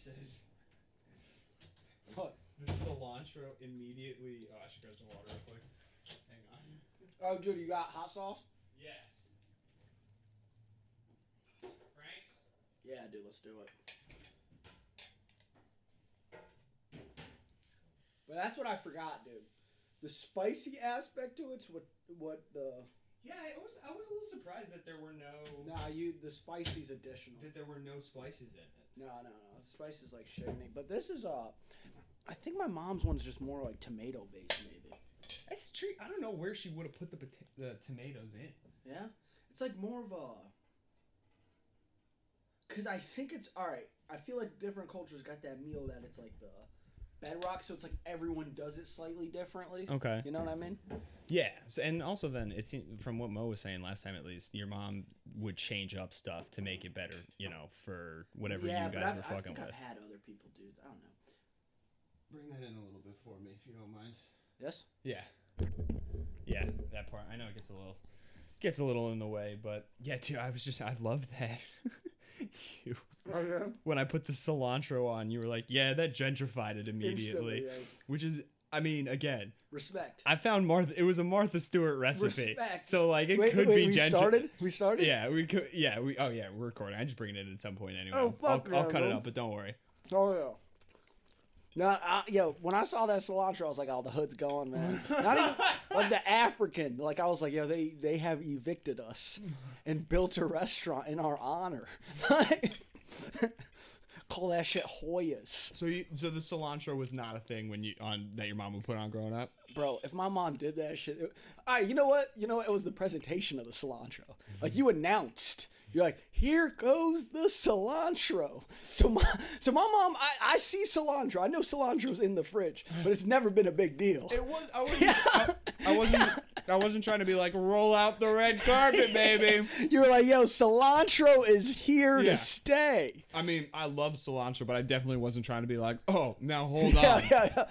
said What? the cilantro immediately. Oh, I should grab some water real quick. Hang on. Oh, dude, you got hot sauce? Yes. Frank's. Yeah, dude, let's do it. But that's what I forgot, dude. The spicy aspect to it's what what the Yeah, I was I was a little surprised that there were no nah you the spicy's additional. that there were no spices in it. No, no, no. The spice is like shitting But this is uh I think my mom's one's just more like tomato based maybe. That's a treat. I don't know where she would have put the pota- the tomatoes in. Yeah? It's like more of a Cause I think it's alright. I feel like different cultures got that meal that it's like the bedrock, so it's like everyone does it slightly differently. Okay. You know what I mean? Yeah, so, and also then it seemed from what Mo was saying last time, at least your mom would change up stuff to make it better, you know, for whatever yeah, you but guys I've, were I think with. I've had other people do. I don't know. Bring that in a little bit for me, if you don't mind. Yes. Yeah, yeah, that part. I know it gets a little gets a little in the way, but yeah, dude, I was just I love that. you, Oh yeah. when I put the cilantro on, you were like, "Yeah, that gentrified it immediately," yeah. which is, I mean, again, Respect. I found Martha. It was a Martha Stewart recipe, Respect. so like it wait, could wait, be we started. We started. Yeah, we could. Yeah, we. Oh yeah, we're recording. I'm just bringing it in at some point anyway. Oh, fuck I'll, I'll yeah, cut it bro. up, but don't worry. Oh yeah. No, I, yo, when I saw that cilantro, I was like, "Oh, the hood's gone, man." Not even like the African. Like I was like, "Yo, they they have evicted us and built a restaurant in our honor." Call that shit Hoyas, So you, so the cilantro was not a thing when you on that your mom would put on growing up. bro. If my mom did that shit, it, all right, you know what? You know what? It was the presentation of the cilantro. Like you announced. You're like, here goes the cilantro. So my, so my mom, I, I see cilantro. I know cilantro's in the fridge, but it's never been a big deal. It was. I wasn't. I, I wasn't. I wasn't trying to be like roll out the red carpet, baby. You were like, yo, cilantro is here Yeah. to stay. I mean, I love cilantro, but I definitely wasn't trying to be like, oh, now hold Yeah, on. yeah, yeah.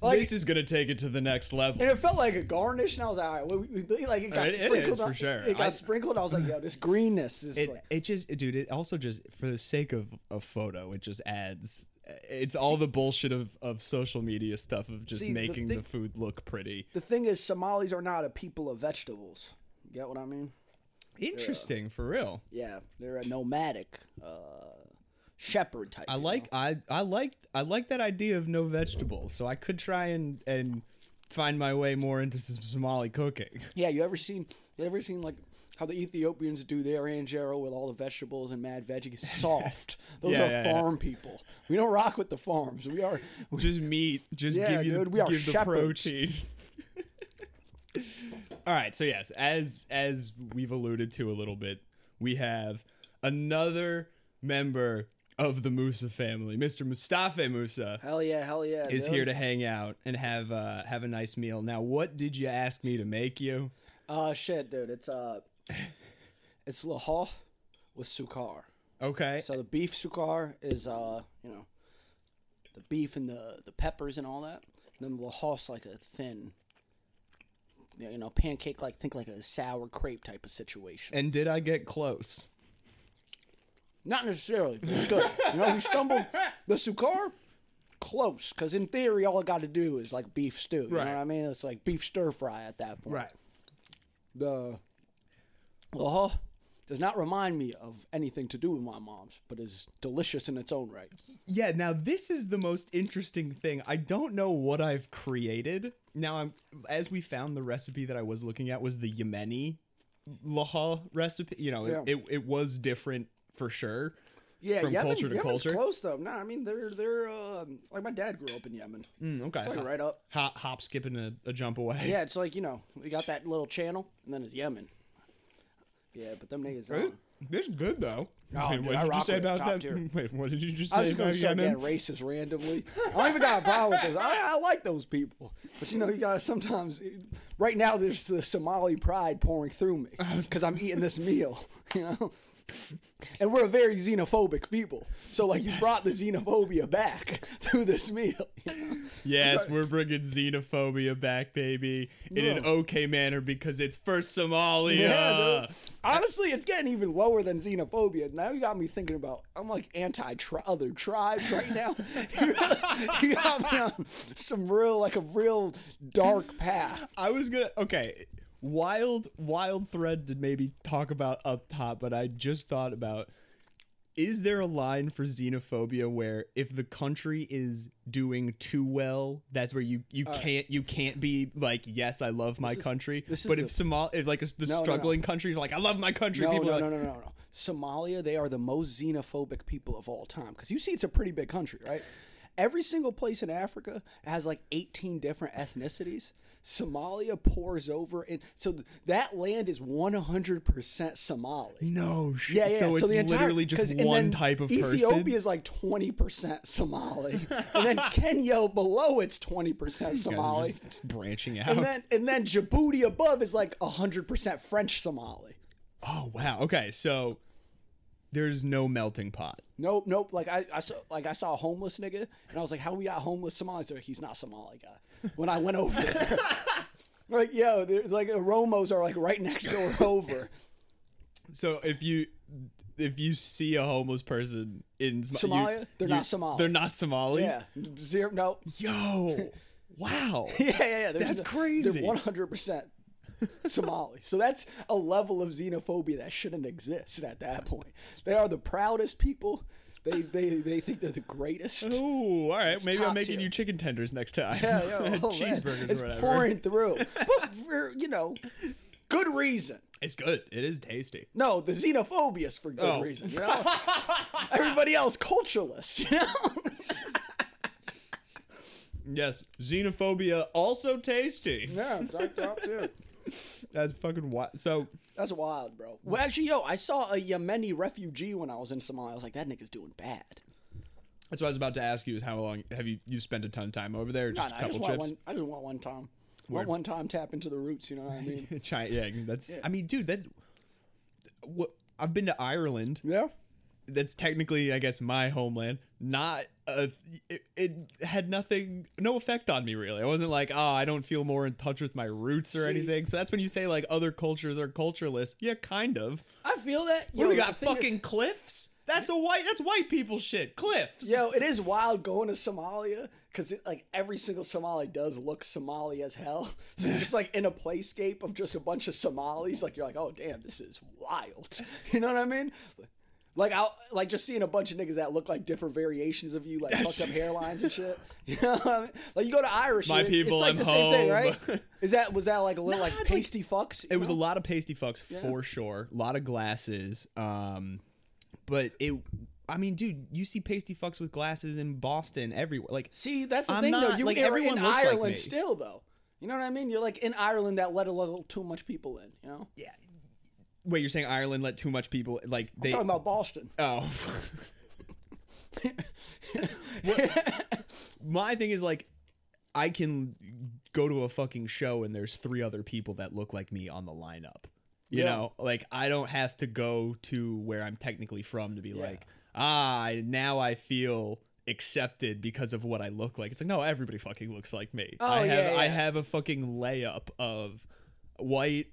Like, this is gonna take it to the next level. and it felt like a garnish, and I was like, all right, well, we, we- like it got It- it sprinkled. is, for sure. It got I- sprinkled. I was like, yo, this greenness is It, like, it just, dude. It also just for the sake of a photo, it just adds. It's all the bullshit of, of social media stuff of just See, making the, thing- food look pretty. the thing is, Somalis are not a people of vegetables. You get what I mean? Interesting, for real. Yeah, they're a nomadic uh, shepherd type. I like know? I I like I like that idea of no vegetables. So I could try and and find my way more into some Somali cooking. Yeah, you ever seen? You ever seen like how the Ethiopians do their injera with all the vegetables and mad veggie? It's soft. Those Yeah, are yeah, yeah. farm people. We don't rock with the farms. We are. Just meat. Just Yeah, give you dude, the, we are give the protein. All right, so yes, as as we've alluded to a little bit, we have another member of the Mussa family, Mr. Mustafe Mussa. Hell yeah, hell yeah. Is dude. here to hang out and have uh, have a nice meal. Now, what did you ask me to make you? Uh shit, dude. It's uh, it's lahoh with suqqar. Okay, So the beef suqqar is uh, you know, the beef and the the peppers and all that. And then the lahoh's like a thin, you know, pancake like think like a sour crepe type of situation. and did I get close? Not necessarily, but it's good. You know, he stumbled the suqqar. Close, because in theory, all I got to do is like beef stew. You Right. know what I mean? It's like beef stir fry at that point. Right. The lahoh does not remind me of anything to do with my mom's, but is delicious in its own right. Yeah, now this is the most interesting thing. I don't know what I've created. Now I'm as we found the recipe that I was looking at was the Yemeni lahoh recipe. You know, Yeah. it, it, it was different for sure. Yeah, From Yemen, culture to Yemen's culture? close though. No, I mean they're they're um like my dad grew up in Yemen. Mm, okay. It's like right up. Hop, hop skipping a, a jump away. Yeah, it's like you know we got that little channel and then it's Yemen. Yeah, but them niggas. Right. on. This is good though. Oh, Wait, dude, what I did you say about that? tier. Wait, what did you just say I was just gonna start getting racist randomly. I don't even got a problem with those. I, I like those people, but you know, you gotta sometimes. Right now, there's the Somali pride pouring through me because I'm eating this meal. You know, and we're a very xenophobic people. So like, you brought the xenophobia back through this meal. you know? Yes, we're bringing xenophobia back, baby, in an okay manner because it's first Somalia. Yeah. Honestly, it's getting even lower than xenophobia. Now you got me thinking about. I'm like anti other tribes right now. you got me on some real, like a real dark path. I was gonna okay, wild wild thread to maybe talk about up top, but I just thought about is there a line for xenophobia where if the country is doing too well, that's where you you can't you can't be like yes I love my is- country, this is but the- if Somal if like a, the No, no, no. struggling countries like I love my country, No, people no, are no, no, no, no. Somalia, they are the most xenophobic people of all time. Because you see, it's a pretty big country, right? Every single place in Africa has like 18 different ethnicities. Somalia pours over, and so th- that land is 100% Somali. no shit. Yeah, yeah. So, it's the entire, literally just one type of Ethiopia person. Ethiopia is like 20% Somali, and then Kenya below it's 20% Guys are Somali, it's branching out. and then and then Djibouti above is like 100% French Somali. oh wow. Okay, so there's no melting pot. Nope, nope. Like I, I saw, like I saw a homeless nigga, and I was like, "How we got homeless Somalis?" They're like, "He's not Somali guy." When I went over there, like, yo, there's like Oromos are like right next door over. So if you if you see a homeless person in Som- you- Somalia? They're not Somali. They're not Somali. Yeah, zero. No, Yo, wow. yeah, yeah, yeah. There's That's no- crazy. They're 100 percent Somali. So that's a level of xenophobia that shouldn't exist at that point. They are the proudest people. They they they think they're the greatest. Ooh, all right. It's Maybe I'm making tier. you chicken tenders next time. Yeah, yeah, oh, man. cheeseburgers It's or whatever. pouring through, but for you know, good reason. It's good. It is tasty. No, the xenophobia is for good Oh. reason. You know? Everybody else cultureless. You know? Yes, xenophobia also tasty. yeah, top, top tier. That's fucking wild. So That's wild, bro. Well, actually, yo, I saw a Yemeni refugee when I was in Somalia. I was like, that nigga's doing bad. that's what I was about to ask you. Is how long have you you spent a ton of time over there? Or Nah, just nah, a I couple just want trips. one. I just want one time. Want one time tap into the roots. You know what I mean? China, yeah, that's. Yeah. I mean, dude, that. What I've been to Ireland. yeah. that's technically I guess my homeland. Not uh, it, it had nothing, no effect on me really. I wasn't like, oh, I don't feel more in touch with my roots or See- anything. So that's when you say like other cultures are cultureless. Yeah, kind of. I feel that. Do we got? thing is- Fucking cliffs. That's a white. That's white people shit. Cliffs. Yo, it is wild going to Somalia because like every single Somali does look Somali as hell. So you're just like in a playscape of just a bunch of Somalis. Like you're like, oh damn, this is wild. You know what I mean? Like I like just seeing a bunch of niggas that look like different variations of you, like fucked up hairlines and shit. You know what I mean? Like you go to Irish, My people, it's like I'm the same thing, home. right? Is that was that like a little Nah, like like- pasty fucks? It was a lot of pasty fucks for sure. A lot of glasses. Um, but it. I mean, dude, you see pasty fucks with glasses in Boston everywhere. Like, See, that's the I'm thing though. not- You like, are everyone in looks like Ireland me. still though. You know what I mean? You're like in Ireland that let a little too much people in. You know? yeah. Wait, you're saying Ireland let too much people like they? talking about Boston. Oh. My thing is like I can go to a fucking show and there's three other people that look like me on the lineup. You Yeah. know, like I don't have to go to where I'm technically from to be like, ah, I- now I feel accepted because of what I look like. It's like no, everybody fucking looks like me. Oh, I have yeah, I yeah. have a fucking layup of white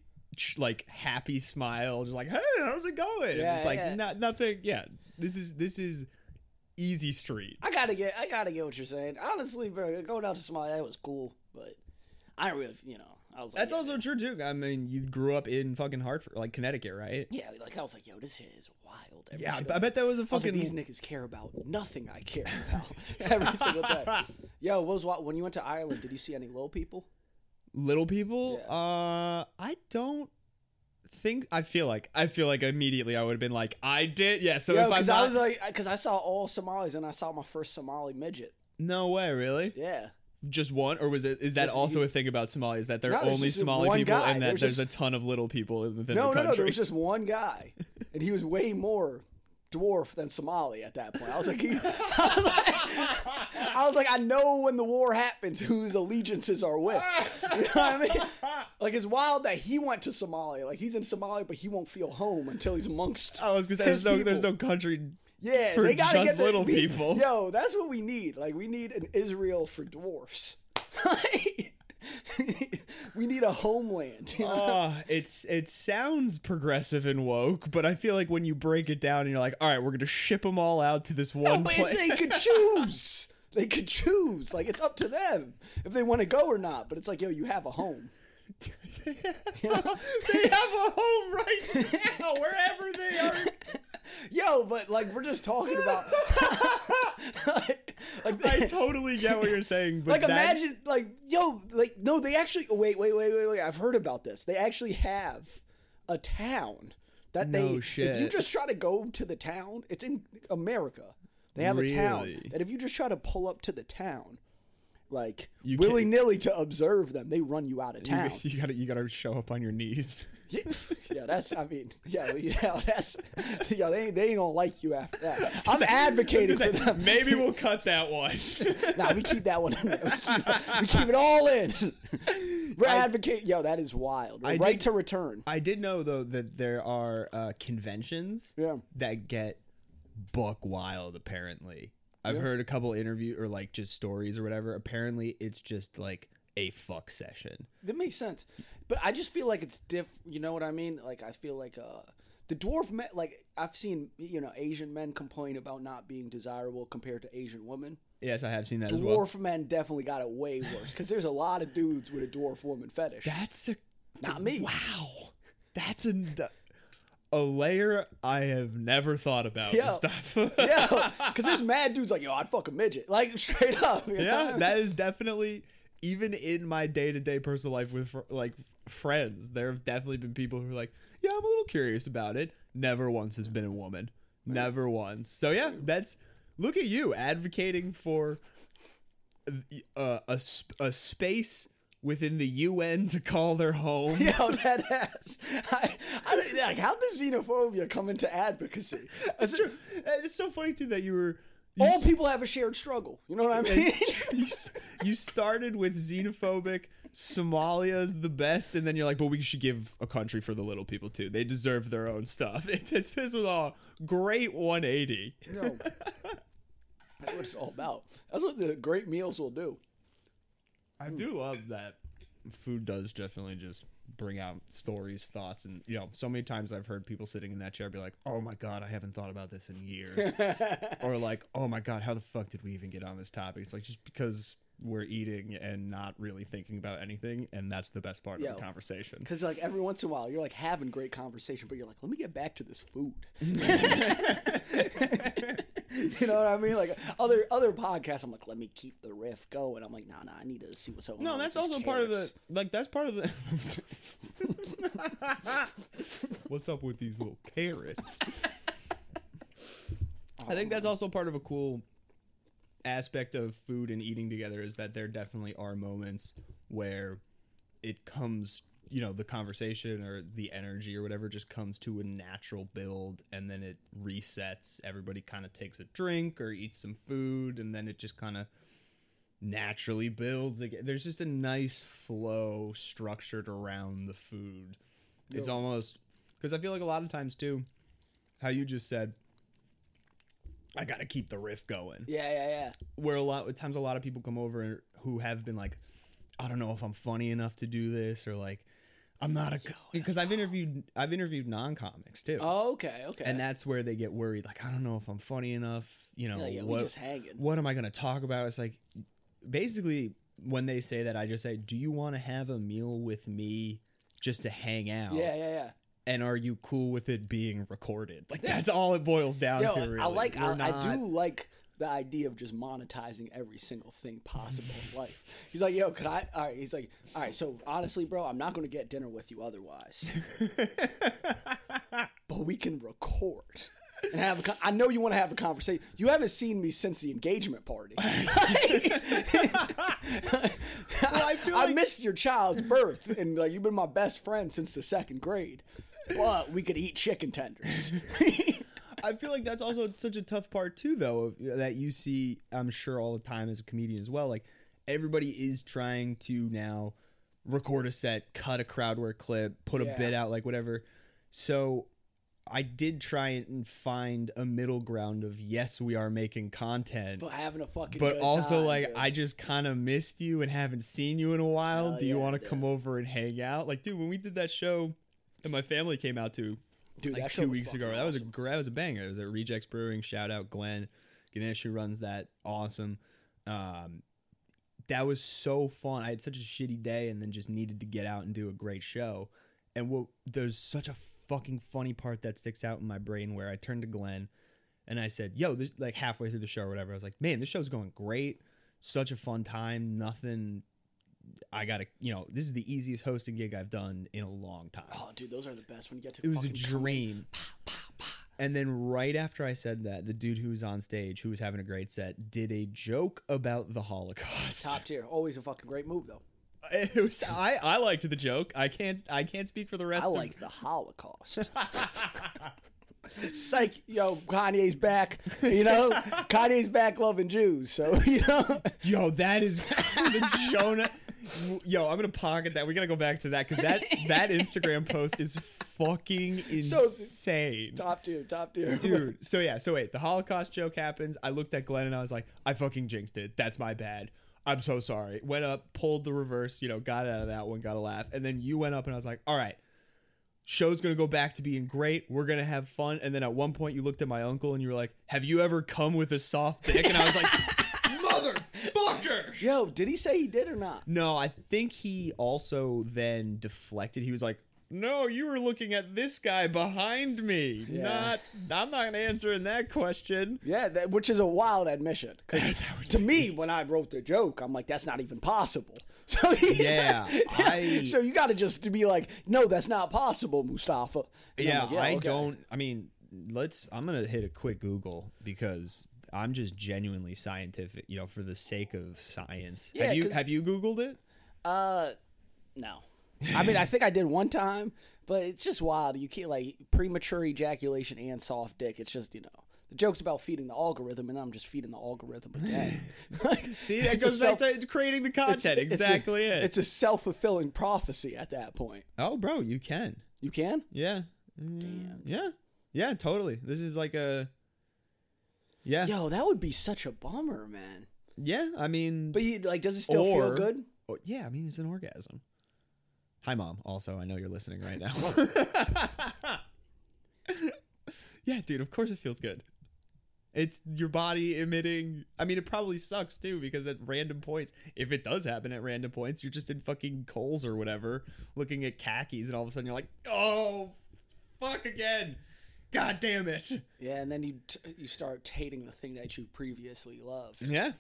like happy smile just like hey how's it going Yeah, it's like yeah. not nothing yeah this is this is easy street I gotta get, I gotta get what you're saying. Honestly, bro, going out to Somalia that was cool, but I really, you know, I was like, that's yeah, also true too i mean you grew up in fucking hartford like connecticut right yeah, like I was like, yo, this shit is wild. Every yeah i bet that was a I was like, fucking these niggas care about nothing I care about every single day. Yo, what was what when you went to Ireland? Did you see any low people? Little people Yeah. uh i don't think i feel like i feel like immediately i would have been like i did yeah so Yo, if i'm because I was like, because I saw all Somalis and I saw my first Somali midget. no way really Yeah. just one or was it is that Just- also a thing about somalia is that they're No, only somali people guy. and that There's there's just- a ton of little people within No, the no, no. There was just one guy. and he was way more dwarf than Somali at that point. I was like, I, was like I was like, I know when the war happens whose allegiances are with. You know what I mean? Like it's wild that he went to Somalia. Like he's in Somalia, but he won't feel home until he's amongst. I was gonna say there's no there's no country. Yeah, for they gotta just get the, little we- people. Yo, that's what we need. Like we need an Israel for dwarfs. we need a homeland. You know? Uh, it's it sounds progressive and woke, but I feel like when you break it down and you're like, all right, we're gonna ship them all out to this no, one but place. they could choose. They could choose. Like it's up to them if they want to go or not. But it's like, yo, you have a home. they have a home right now, wherever they are. Yo, but like we're just talking about. like, like, I totally get what you're saying, but like that- imagine like yo like no they actually oh, wait wait wait wait wait I've heard about this. They actually have a town that they No if you just try to go to the town it's in America. They have a town that if you just try to pull up to the town like willy nilly to observe them they run you out of town. you, you gotta you gotta show up on your knees. Yeah, yeah, that's I mean yeah yeah that's yeah they ain't, they ain't gonna like you after that I'm advocating for them Maybe we'll cut that one. Nah, we keep that one in there. We keep, we keep it all in. We're advocating. Yo, that is wild. I right did- to return. I did know though that there are uh, conventions Yeah. that get buck wild. Apparently, I've heard a couple interview or like just stories or whatever. Apparently, it's just like a fuck session. That makes sense. But I just feel like it's diff. You know what I mean? Like I feel like uh, the dwarf men. Like I've seen you know Asian men complain about not being desirable compared to Asian women. Yes, I have seen that as well. Dwarf men definitely got it way worse because there's a lot of dudes with a dwarf woman fetish. That's a Not me. Wow, that's a a layer I have never thought about. Yo. with stuff. yeah, because there's mad dudes like yo, I'd fuck a midget, like straight up. you know? yeah, that is definitely even in my day to day personal life with like friends. There have definitely been people who are like, "Yeah, I'm a little curious about it." Never once has been a woman. Never once. So yeah, that's look at you advocating for uh, a a space within the UN to call their home. Yo, that ass. I, I, like, how does xenophobia come into advocacy? That's true. It's so funny too that you were. All s- people have a shared struggle. You know what I mean? you, you started with xenophobic. Somalia's the best, and then you're like, but we should give a country for the little people too. They deserve their own stuff. It, it's this was a great 180. no. That's what it's all about. That's what the great meals will do. I do love that. Food does definitely just bring out stories, thoughts, and you know, so many times I've heard people sitting in that chair be like, "Oh my god, I haven't thought about this in years," or like, "Oh my god, how the fuck did we even get on this topic?" It's like just because we're eating and not really thinking about anything, and that's the best part Yo. of the conversation. Because like every once in a while, you're like having great conversation, but you're like, let me get back to this food. you know what I mean? Like other other podcasts, I'm like, let me keep the riff going. I'm like, nah, nah, I need to see what's going on. No, that's also part of the like that's part of the. What's up with these little carrots? I think that's oh. also part of a cool aspect of food and eating together is that there definitely are moments where it comes, you know, the conversation or the energy or whatever just comes to a natural build and then it resets. Everybody kind of takes a drink or eats some food and then it just kind of naturally builds again. There's just a nice flow structured around the food. It's almost because I feel like a lot of times too, how you just said, I gotta keep the riff going. Yeah, yeah, yeah. Where a lot of times a lot of people come over who have been like, I don't know if I'm funny enough to do this or like. I'm not a because I've interviewed I've interviewed non comics too, Oh, okay, okay. and that's where they get worried. Like I don't know if I'm funny enough. You know yeah, yeah, what just hanging. what am I going to talk about? It's like basically when they say that, I just say, do you want to have a meal with me just to hang out? Yeah, yeah, yeah. And are you cool with it being recorded? Like that's all it boils down Yo, to. Really. I like. I, We're I do like the idea of just monetizing every single thing possible in life. He's like, yo, could I? All right. He's like, all right. So honestly, bro, I'm not going to get dinner with you otherwise, but we can record. And have a con- I know you want to have a conversation. You haven't seen me since the engagement party. I, feel like- missed your child's birth, and like you've been my best friend since the second grade. But we could eat chicken tenders. I feel like that's also such a tough part too, though, of- that you see. I'm sure all the time as a comedian as well. Like everybody is trying to now record a set, cut a crowd work clip, put Yeah. a bit out, like whatever. So I did try and find a middle ground of yes, we are making content. but having a fucking But also, time, like, dude. I just kind of missed you and haven't seen you in a while. Hell Do you yeah, want to come over and hang out? Like, dude, when we did that show that my family came out to, dude, like two weeks ago. fucking That was a awesome. that was a banger. It was at Rejects Brewing. Shout out Glenn Ganesh who runs that. Awesome. Um, that was so fun. I had such a shitty day and then just needed to get out and do a great show. And what there's such a fucking funny part that sticks out in my brain where I turned to Glenn and I said, "Yo, this like halfway through the show or whatever." I was like, "Man, this show's going great. Such a fun time. Nothing." I gotta, you know, this is the easiest hosting gig I've done in a long time Oh, dude, those are the best when you get to. it was a fucking come in. dream. And then right after I said that, the dude who was on stage, who was having a great set, did a joke about the Holocaust. Top tier, always a fucking great move though. It was, I, I liked the joke. I can't I can't speak for the rest I of like the Holocaust. Psych, yo, Kanye's back. You know, Kanye's back loving Jews. So you know, Yo, that is the Jonah. Yo, I'm gonna pocket that. We gotta go back to that because that that Instagram post is fucking insane. top tier, top tier, dude. So yeah, so wait, the Holocaust joke happens. I looked at Glenn and I was like, I fucking jinxed it. That's my bad. I'm so sorry. Went up, pulled the reverse, you know, got out of that one, got a laugh, and then you went up and I was like, all right. Show's gonna go back to being great. We're gonna have fun. And then at one point, you looked at my uncle and you were like, "Have you ever come with a soft dick?" And I was like, "Motherfucker!" Yo, did he say he did or not? No, I think he also then deflected. He was like, "No, you were looking at this guy behind me. Yeah. Not, I'm not answering that question." Yeah, that, which is a wild admission. Because to me, when I wrote the joke, I'm like, that's not even possible. So Yeah, I- so you got to just to be like, no, that's not possible, Mustafe. And I'm Yeah, I okay. don't. I mean, let's. I'm gonna hit a quick Google because I'm just genuinely scientific. You know, for the sake of science. Yeah, have you have you Googled it? Uh, no. I mean, I think I did one time, but it's just wild. You can't like premature ejaculation and soft dick. It's just you know the joke's about feeding the algorithm, and I'm just feeding the algorithm again. Like, See, that goes back self- to creating the it's- content. it's a- exactly it. It's a self fulfilling prophecy at that point. oh, bro, you can. You can. Yeah. Damn. Yeah. Yeah. Totally. This is like a. Yeah. Yo, that would be such a bummer, man. Yeah. I mean. But you, like, does it still Or- feel good? Oh, yeah, I mean it's an orgasm. Hi, mom. Also, I know you're listening right now. yeah, dude. Of course, it feels good. It's your body emitting. I mean, it probably sucks too because at random points, if it does happen at random points, you're just in fucking Kohl's or whatever, looking at khakis, and all of a sudden you're like, "Oh, fuck again! God damn it!" Yeah, and then you t- you start hating the thing that you previously loved. Yeah,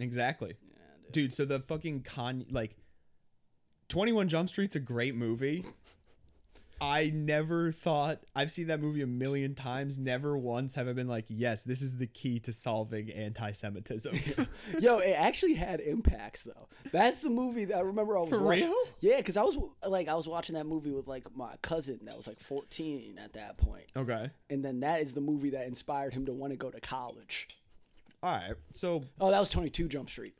exactly. Yeah, dude. dude so the fucking con like 21 jump street's a great movie i never thought i've seen that movie a million times never once have i been like yes this is the key to solving anti-semitism Yo, it actually had impacts though. That's the movie that I remember I was For watching. real? Yeah, because I was like I was watching that movie with like my cousin that was like 14 at that point, okay and then that is the movie that inspired him to want to go to college. all right so Oh, that was 22 Jump Street.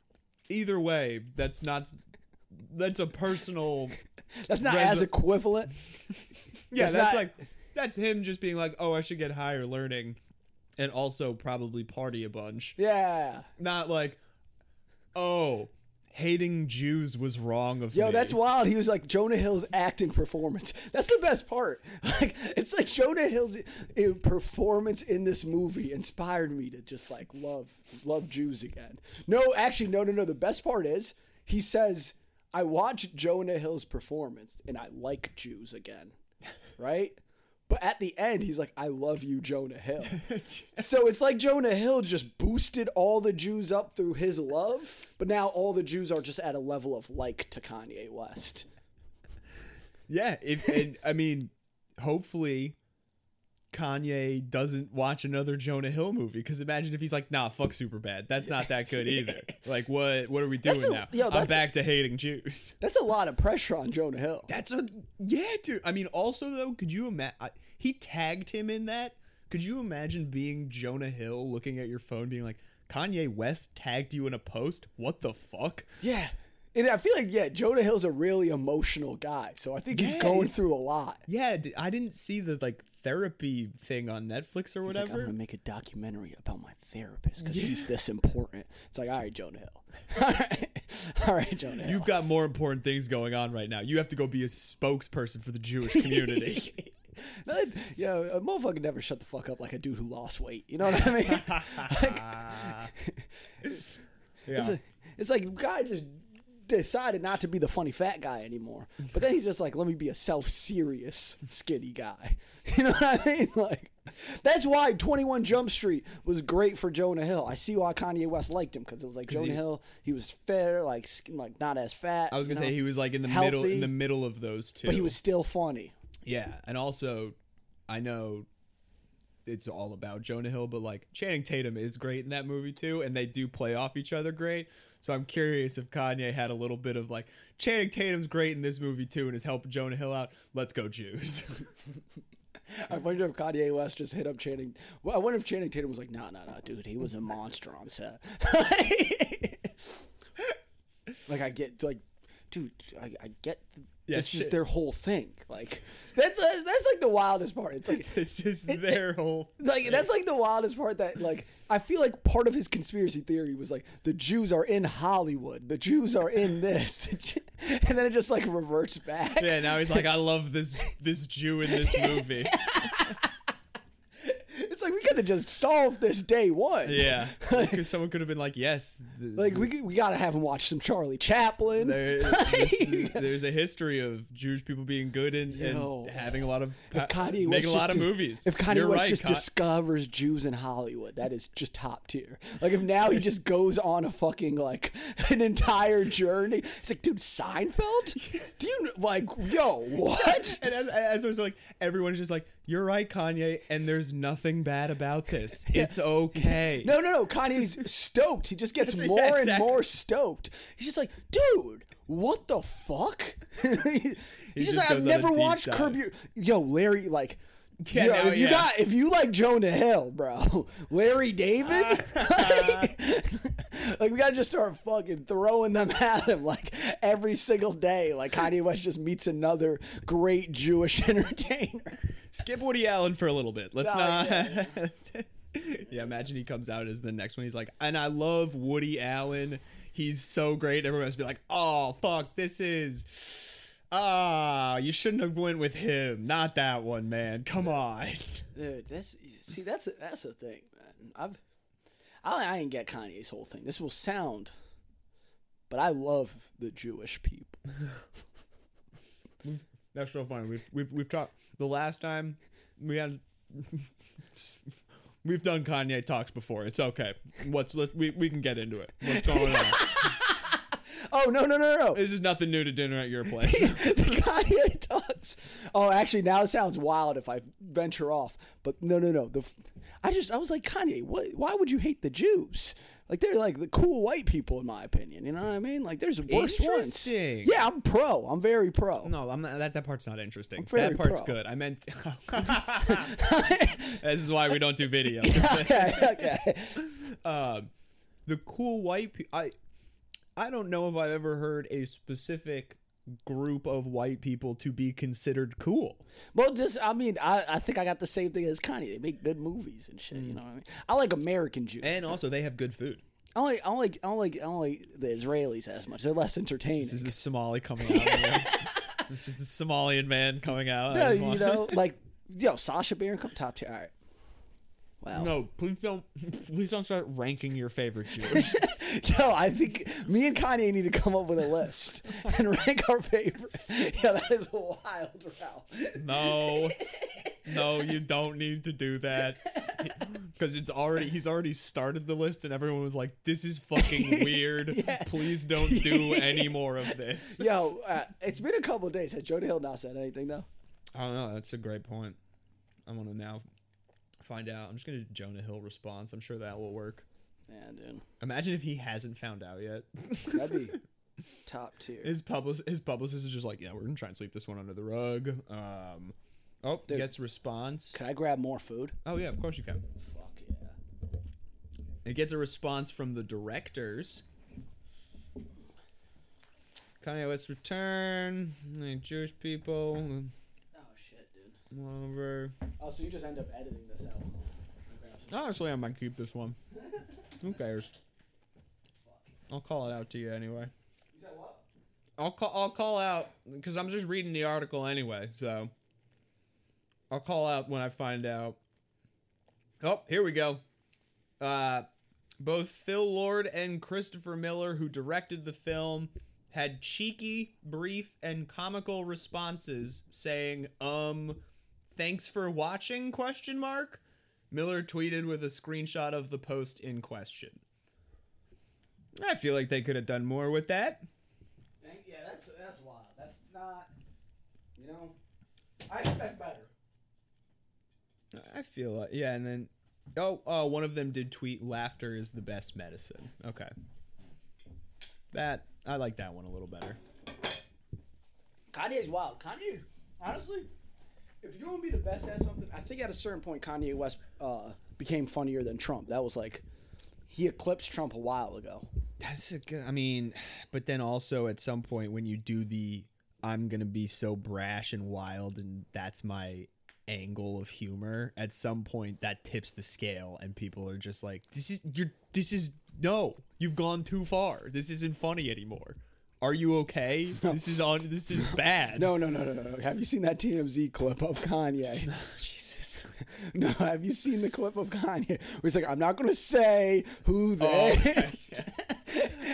either way that's not that's a personal That's not as equivalent. yeah That's that's not- like that's him just being like oh i should get higher learning and also probably party a bunch Yeah. not like, oh, hating Jews was wrong of Yo, me. that's wild. He was like Jonah Hill's acting performance. That's the best part. Like it's like Jonah Hill's uh, performance in this movie inspired me to just like love love Jews again. No, actually, no, no, no. The best part is he says, "I watched Jonah Hill's performance and I like Jews again." Right? But at the end, he's like, "I love you, Jonah Hill." so it's like Jonah Hill just boosted all the Jews up through his love, but now all the Jews are just at a level of like to Kanye West. yeah. If and I mean, hopefully, Kanye doesn't watch another Jonah Hill movie. Because imagine if he's like, "Nah, fuck Superbad. That's not that good either." Like, what? What are we doing a- now? yo, I'm that's a- back to hating Jews. That's a lot of pressure on Jonah Hill. That's a yeah, dude. I mean, also though, could you imagine? He tagged him in that. Could you imagine being Jonah Hill, looking at your phone, being like, "Kanye West tagged you in a post? What the fuck?" Yeah. And I feel like, yeah, Jonah Hill's a really emotional guy. So I think he's going through a lot. Yeah, I didn't see the like therapy thing on Netflix or He's like, I'm to make a documentary about my therapist because he's this important. It's like, all right, Jonah Hill. all right. All right, Jonah Hill. You've got more important things going on right now. You have to go be a spokesperson for the Jewish community. Yeah, a motherfucker never shut the fuck up like a dude who lost weight. You know what I mean? Like, yeah. it's, a, it's like guy just decided not to be the funny fat guy anymore. But then he's just like, let me be a self-serious skinny guy. You know what I mean? Like that's why 21 Jump Street was great for Jonah Hill. I see why Kanye West liked him because it was like Jonah he- Hill, he was fair, like like not as fat. I was gonna say know? he was like in the middle, in the middle of those two. but he was still funny. Yeah, and also, I know it's all about Jonah Hill, but like Channing Tatum is great in that movie too, and they do play off each other great. So I'm curious if Kanye had a little bit of like Channing Tatum's great in this movie too, and is helping Jonah Hill out. Let's go Jews. I wonder if Kanye West just hit up Channing. Well, I wonder if Channing Tatum was like, "No, no, no, dude, he was a monster on set." like I get, like, dude, I, I get. th- Yeah, this is their whole thing. Like that's that's like the wildest part. It's like this is their whole. like that's like the wildest part that like I feel like part of his conspiracy theory was like the Jews are in Hollywood, the Jews are in this, and then it just like reverts back. Yeah, now he's like, I love this this Jew in this movie. It's like we could have just solved this day one. Yeah, because someone could have been like, yes, Like we we gotta have him watch some Charlie Chaplin. There, this- there's a history of Jewish people being good and, and having a lot of if Kanye making a just lot of dis- movies. If Kanye You're West right, just Ka- discovers Jews in Hollywood, that is just top tier. Like if now he just goes on a fucking like an entire journey. It's like, dude, Seinfeld? Do you like, yo, what? and as, as I was like, everyone's just like, "You're right, Kanye," and there's nothing bad about this. It's okay. No, no, no. Kanye's stoked. He just gets Yeah, more and exactly. more stoked. He's just like, dude, what the fuck? He's just, just like, I've never watched dive. Curb Your. Yo, Larry, like. Yeah, yo, now, if you yeah. got if you like Jonah Hill, bro, Larry David, uh, like, like, we gotta just start fucking throwing them at him like every single day. Like Kanye West just meets another great Jewish entertainer. Skip Woody Allen for a little bit. Let's No, not. yeah, Yeah. imagine he comes out as the next one. He's like, and I love Woody Allen. He's so great. Everyone must be like, oh fuck, this is. Ah, you shouldn't have went with him. Not that one, man. Come on. Dude, that's see, that's a, that's the thing, man. I've I, I ain't get Kanye's whole thing. This will sound, but I love the Jewish people. That's so funny. We've we've we've talked the last time we had. We've done Kanye talks before. It's okay. What's let we we can get into it. What's going on? Oh no no no no! this is nothing new to dinner at your place. the Kanye talks. Oh, actually, now it sounds wild if I venture off. But no no no. The I just I was like Kanye. What? Why would you hate the Jews? Like they're like the cool white people in my opinion. You know what I mean? Like there's worse ones. Yeah, I'm pro. I'm very pro. No, I'm not, that. That part's not interesting. That part's pro. good. I meant. this is why we don't do videos. okay, okay. um, the cool white. Pe- I, I don't know if I've ever heard a specific group of white people to be considered cool. Well, just I mean, I, I think I got the same thing as Kanye. They make good movies and shit. You mm. know what I mean? I like American Jews. And also, they have good food. I don't like I don't like I don't like I don't like the Israelis as much. They're less entertaining. This is the Somali coming out. this is the Somalian man coming out. no, you want- know, like yo, Sacha Baron Cohen top tier. All right. Wow. No, please don't. Please don't start ranking your favorite Jews. Yo, I think me and Kanye need to come up with a list and rank our favorite. Yeah, that is a wild route. No, no, you don't need to do that because it's already he's already started the list, and everyone was like, "This is fucking weird. Please don't do any more of this." Yo, uh, it's been a couple days. Has Jonah Hill not said anything though? I don't know. That's a great point. I'm gonna now find out. I'm just gonna do Jonah Hill response. I'm sure that will work. Yeah, dude. Imagine if he hasn't found out yet. That'd be top tier. his publicist, his publicist is just like, yeah, we're gonna try and sweep this one under the rug. Um, oh, Dude. gets response. Can I grab more food? Oh yeah, of course you can. Fuck yeah. It gets a response from the directors. Kanye West return, like Jewish people, Oh shit, dude. whatever. Oh, so you just end up editing this out? Honestly, I might keep this one. Who cares? I'll call it out to you anyway. You said what? I'll call. I'll call out because I'm just reading the article anyway. So I'll call out when I find out. Oh, here we go. Uh, both Phil Lord and Christopher Miller, who directed the film, had cheeky, brief, and comical responses saying, "Um, thanks for watching?" Question mark. Miller tweeted with a screenshot of the post in question. I feel like they could have done more with that. Yeah, that's that's wild. That's not. You know, I expect better. I feel like yeah, and then oh, uh, one of them did tweet laughter is the best medicine. Okay. That I like that one a little better. Kanye's wild. Kanye, honestly, if you're gonna be the best at something, I think at a certain point Kanye West uh, became funnier than Trump. That was like he eclipsed Trump a while ago. That's a good I mean, but then also at some point when you do the I'm to be so brash and wild and that's my angle of humor, at some point that tips the scale and people are just like this is you're this is no, you've gone too far. This isn't funny anymore. Are you okay? This is on this is bad. No, no, no, no, no. Have you seen that TMZ clip of Kanye? Oh, Jesus. no, have you seen the clip of Kanye where he's like, "I'm not gonna say who oh, they." Oh, okay, yeah.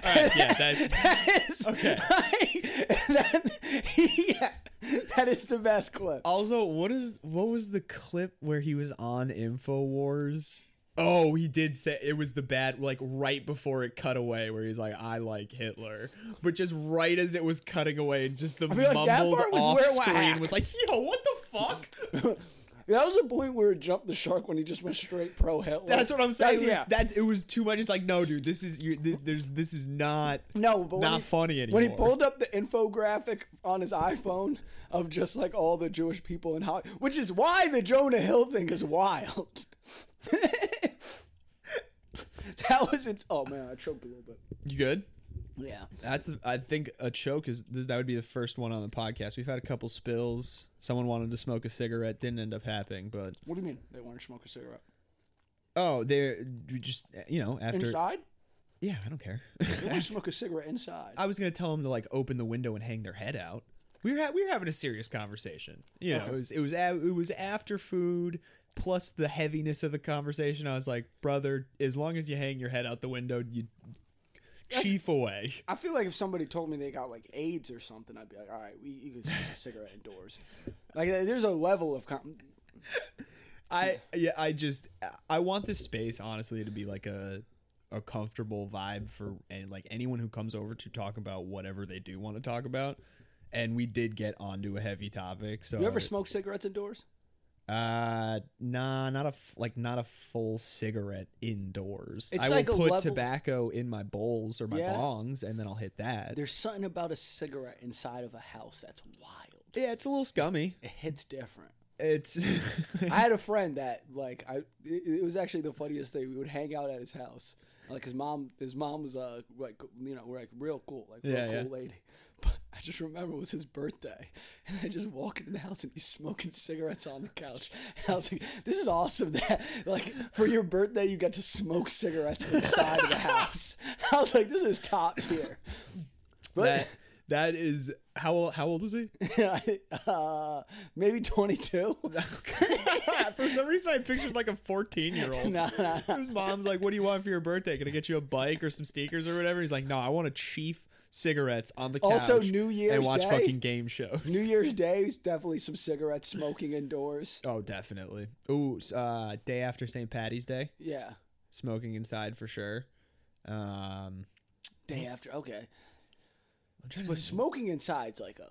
All right, yeah, that, that is Okay. that, yeah, that is the best clip. also, what is what was the clip where he was on Infowars? Oh, he did say it was the bad like right before it cut away where he's like, "I like Hitler," but just right as it was cutting away, just the feel like that part was off where screen was like, "Yo, what the fuck?" That was a point where it jumped the shark when he just went straight pro Hitler. That's what I'm saying. That's, yeah. That's it was too much. It's like, no, dude, this is you. This, there's this is not No, but not he, funny anymore. when he pulled up the infographic on his iPhone of just like all the Jewish people in Hollywood, which is why the Jonah Hill thing is wild. that was its. Oh man, I choked a little bit. you good? Yeah. That's I think a choke is that would be the first one on the podcast. We've had a couple spills. Someone wanted to smoke a cigarette, didn't end up happening, but What do you mean they want to smoke a cigarette oh, they're just you know after inside? yeah, I don't care. They want to smoke a cigarette inside. I was gonna tell them to like open the window and hang their head out. We were ha- we were having a serious conversation. You know, it was it was a- it was after food plus the heaviness of the conversation. I was like, brother, as long as you hang your head out the window, you chief away. I feel like if somebody told me they got like AIDS or something, I'd be like, all right, we you can smoke a cigarette indoors. Like uh, there's a level of com- I yeah, I just I want this space honestly to be like a a comfortable vibe for and like anyone who comes over to talk about whatever they do want to talk about. And we did get onto a heavy topic. So You ever smoke cigarettes indoors? Uh, nah, not a f- like not a full cigarette indoors. It's I like will put level- tobacco in my bowls or my Yeah. bongs, and then I'll hit that. There's something about a cigarette inside of a house that's wild. yeah, it's a little scummy. It hits different. It's I had a friend that like I it, it was actually the funniest thing. We would hang out at his house. Like his mom, his mom was uh like you know we're like real cool, like real Yeah, cool yeah. lady. But just remember it was his birthday, and I just walk into the house and he's smoking cigarettes on the couch. And I was like, "This is awesome! That like for your birthday you got to smoke cigarettes inside of the house." I was like, "This is top tier." But that that is how old, how old was he? uh, maybe twenty two. For some reason, I pictured like a fourteen year old. nah, nah, nah. His mom's like, "What do you want for your birthday? Can I get you a bike or some sneakers or whatever?" He's like, "No, I want a chief cigarettes on the couch Also, New Year's Day. and watch Day? fucking game shows." New Year's Day is definitely some cigarette smoking indoors. Oh, definitely. Ooh, uh, day after St. Patty's Day, Yeah, smoking inside for sure. Um, day after. Okay, but smoking inside's like a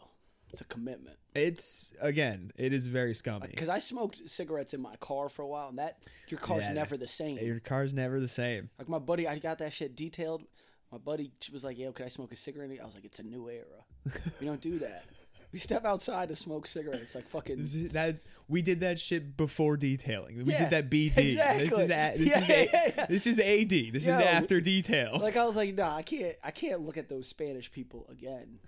It's a commitment. It's again, it is very scummy. Because I smoked cigarettes in my car for a while, and that your car's Yeah. never the same. Your car's never the same. Like my buddy, I got that shit detailed. My buddy was like, "Yo, could I smoke a cigarette?" I was like, "It's a new era. We don't do that. We step outside to smoke cigarettes. Like fucking that we did that shit before detailing. We Yeah, did that BD. This exactly. is a, this Yeah, is a, yeah, yeah. this is AD. This Yo, is after detail. Like I was like, nah, I can't. I can't look at those Spanish people again.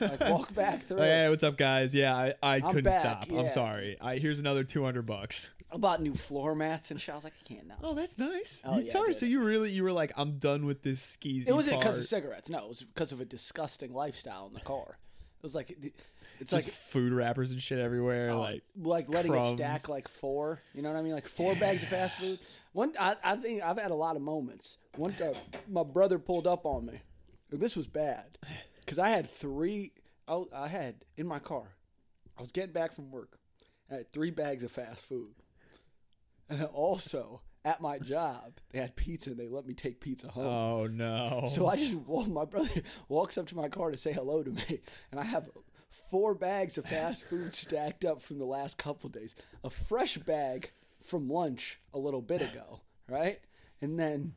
Like walk back through. Like, hey, what's up, guys? Yeah, I, I couldn't back, stop. yeah. I'm sorry. I here's another two hundred bucks. I bought new floor mats and shit. I was like, I can't now. Oh, that's nice. Oh, yeah, sorry. So you really you were like, I'm done with this skeezy. It wasn't because of cigarettes. No, it was because of a disgusting lifestyle in the car. It was like, it's Just like food wrappers and shit everywhere. Oh, like like letting crumbs. it stack like four. You know what I mean? Like four bags of fast food. One, I, I think I've had a lot of moments. One time, my brother pulled up on me. This was bad because I had three. I, I had in my car. I was getting back from work. I had three bags of fast food, and then also at my job they had pizza. and They let me take pizza home. oh no. So I just well, my brother walks up to my car to say hello to me, and I have four bags of fast food stacked up from the last couple days. A fresh bag from lunch a little bit ago, right? And then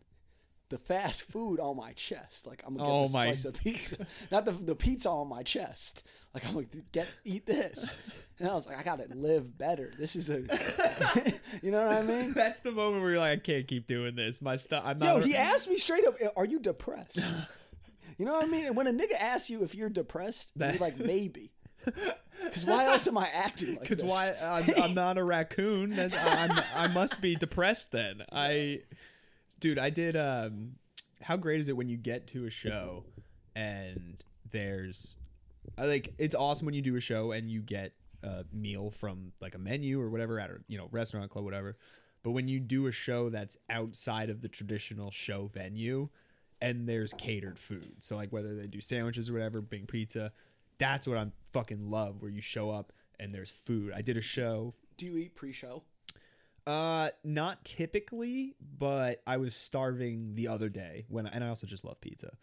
the fast food on my chest. Like I'm gonna get Oh a my- slice of pizza, not the the pizza on my chest. Like I'm like get eat this, and I was like I gotta live better. This is a, you know what I mean? that's the moment where you're like, I can't keep doing this. My stuff. I'm not. Yo, he asked me straight up, "Are you depressed?" You know what I mean? And when a nigga asks you if you're depressed, you're like, maybe. Because why else am I acting like Because why I'm, I'm not a raccoon. I'm, I must be depressed then. I, dude, I did. Um, how great is it when you get to a show and there's, I like it's awesome when you do a show and you get a meal from like a menu or whatever at a you know restaurant club whatever. But when you do a show that's outside of the traditional show venue and there's catered food, so like whether they do sandwiches or whatever, bring pizza, that's what I'm fucking love. Where you show up and there's food. I did a show. Do you eat pre-show? Uh, not typically, but I was starving the other day when, and I also just love pizza.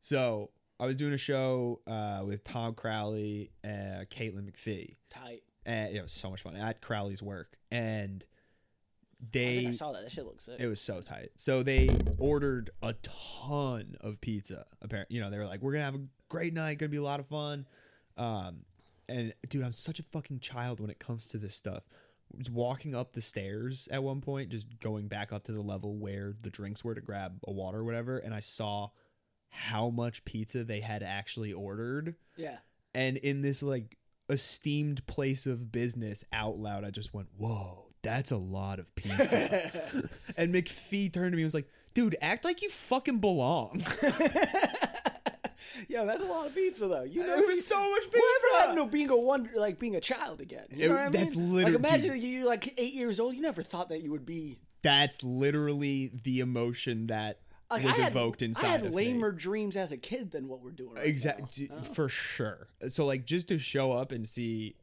So I was doing a show uh, with Tom Crowley, uh, Caitlin McPhee, Tight. and it was so much fun at Crowley's work, and I they think I saw that. That shit looks sick. it was so tight. So they ordered a ton of pizza. Apparently, you know, they were like, "We're gonna have a great night. Gonna be a lot of fun." Um, and dude, I'm such a fucking child when it comes to this stuff. I was walking up the stairs at one point, just going back up to the level where the drinks were to grab a water or whatever, and I saw how much pizza they had actually ordered. yeah. And in this like esteemed place of business out loud, I just went, Whoa, that's a lot of pizza. and McPhee turned to me and was like, Dude, act like you fucking belong. Yeah, that's a lot of pizza though. You know, It was so much Whatever pizza. happened to being a wonder, like being a child again? You It- know what I mean? that's like literally- imagine you like eight years old. You never thought that you would be. That's literally the emotion that Like, was had, evoked inside I had of me. dreams as a kid than what we're doing right Exactly. Oh. for sure. So like just to show up and see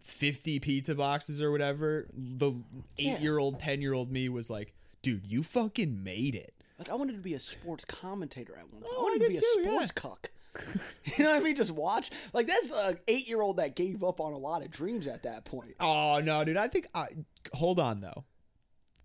50 pizza boxes or whatever, the 8-year-old, 10-year-old me was like, "Dude, you fucking made it." Like I wanted to be a sports commentator at one point. Oh, I wanted I to be a too, yeah. sports cuck. you know what I mean? Just watch. Like that's an eight year old that gave up on a lot of dreams at that point. Oh no, dude! I think I hold on though.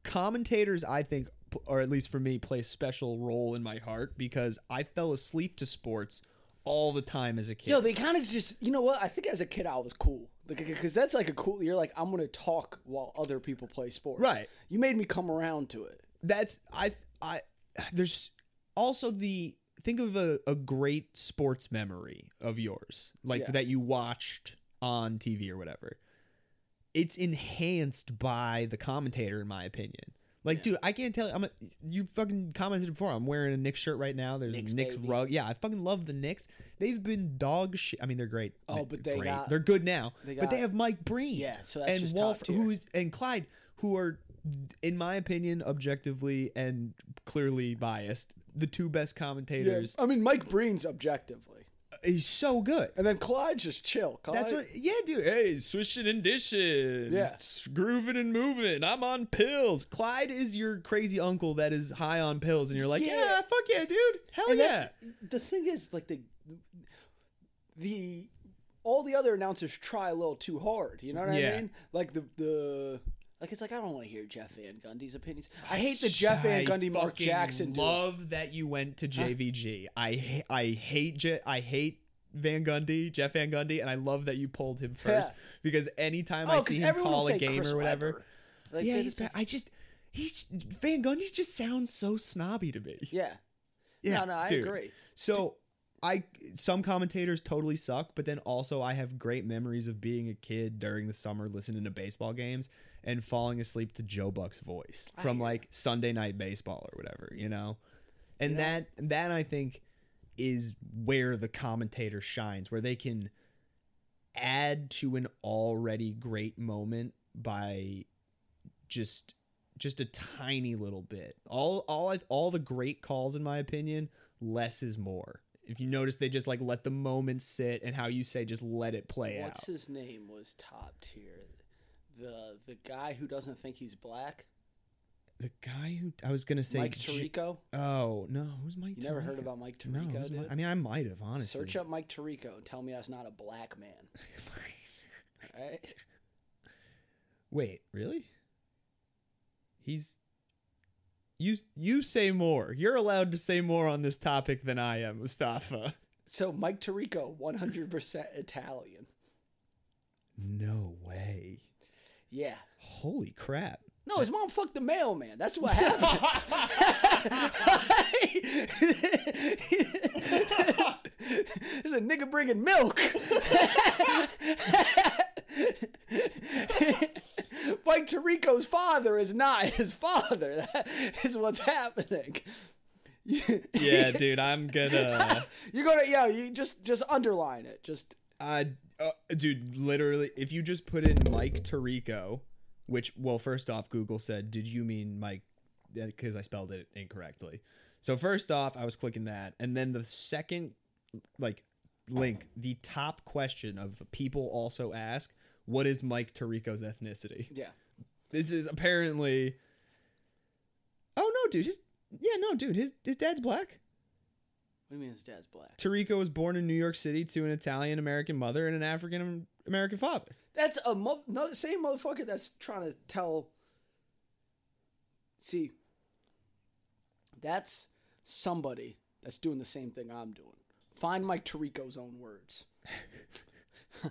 Commentators, I think, or at least for me, play a special role in my heart because I fell asleep to sports all the time as a kid. Yo, they kind of just, you know what? I think as a kid I was cool. Because that's like a cool, you're like, I'm going to talk while other people play sports. Right. You made me come around to it. That's I I. There's also the think of a, a great sports memory of yours, like Yeah. that you watched on TV or whatever. It's enhanced by the commentator, in my opinion. Like, dude, I can't tell you. I'm a, you fucking commented before. I'm wearing a Knicks shirt right now. There's Knicks, a Knicks baby. rug. Yeah, I fucking love the Knicks. They've been dog shit. I mean, they're great. Oh, but they great. got- they're good now. they got, but they have Mike Breen. Yeah, so that's and just Wolf, who's and Clyde, who are, in my opinion, objectively and clearly biased, the two best commentators. Yeah. I mean, Mike Breen's objectively. He's so good. And then Clyde just chill. Clyde, That's what, yeah, dude. Hey, swishing and dishing, Yeah. grooving and moving. I'm on pills. Clyde is your crazy uncle that is high on pills, and you're like, yeah, Yeah. fuck yeah, dude, hell and yeah. that's the thing is like the the all the other announcers try a little too hard. You know what Yeah. I mean? Like the the like it's like I don't want to hear Jeff Van Gundy's opinions. I hate the Jeff Van Gundy Mark Jackson dude. Love that you went to JVG. I I hate Je- I hate Van Gundy, Jeff Van Gundy, and I love that you pulled him first Yeah. because anytime Oh, I see him call a game Chris or whatever. Like, yeah, he's. I just he's Van Gundy just sounds so snobby to me. yeah. Yeah, no, no, I dude. agree. So I some commentators totally suck, but then also I have great memories of being a kid during the summer listening to baseball games and falling asleep to Joe Buck's voice from like Sunday night baseball or whatever, you know. And know- that that I think is where the commentator shines, where they can add to an already great moment by just just a tiny little bit. All all I- all the great calls in my opinion, less is more. If you notice they just like let the moment sit and how you say just let it play out. What's his name was top tier. The the guy who doesn't think he's black, The guy who I was going to say Mike Tirico. Oh, no, who's Mike You never heard about Mike No, Tirico, Mi- dude? I mean I might have honestly. Search up Mike Tirico and tell me that's not a black man. All right? Wait, really? He's you you say more. You're allowed to say more on this topic than I am, Mustafe. So Mike Tirico, 100% Italian. No way. Yeah. Holy crap. No, his mom fucked the mailman. That's what happened. There's a nigga bringing milk. Mike Tirico's father is not his father. That is what's happening. Yeah, dude, I'm gonna You're gonna yeah, you just just underline it. Just uh, uh dude, literally if you just put in Mike Tirico, which well, first off, Google said, "Did you mean Mike?" Because I spelled it incorrectly. So first off, I was clicking that, and then the second, like, link, the top question of people also ask, "What is Mike Tirico's ethnicity?" yeah. This is apparently. Oh no, dude! His yeah, no, dude. His his dad's black. What do you mean his dad's black? Tirico was born in New York City to an Italian American mother and an African American father. That's a mo- no, same motherfucker that's trying to tell. See, that's somebody that's doing the same thing I'm doing. Find Mike Tirico's own words.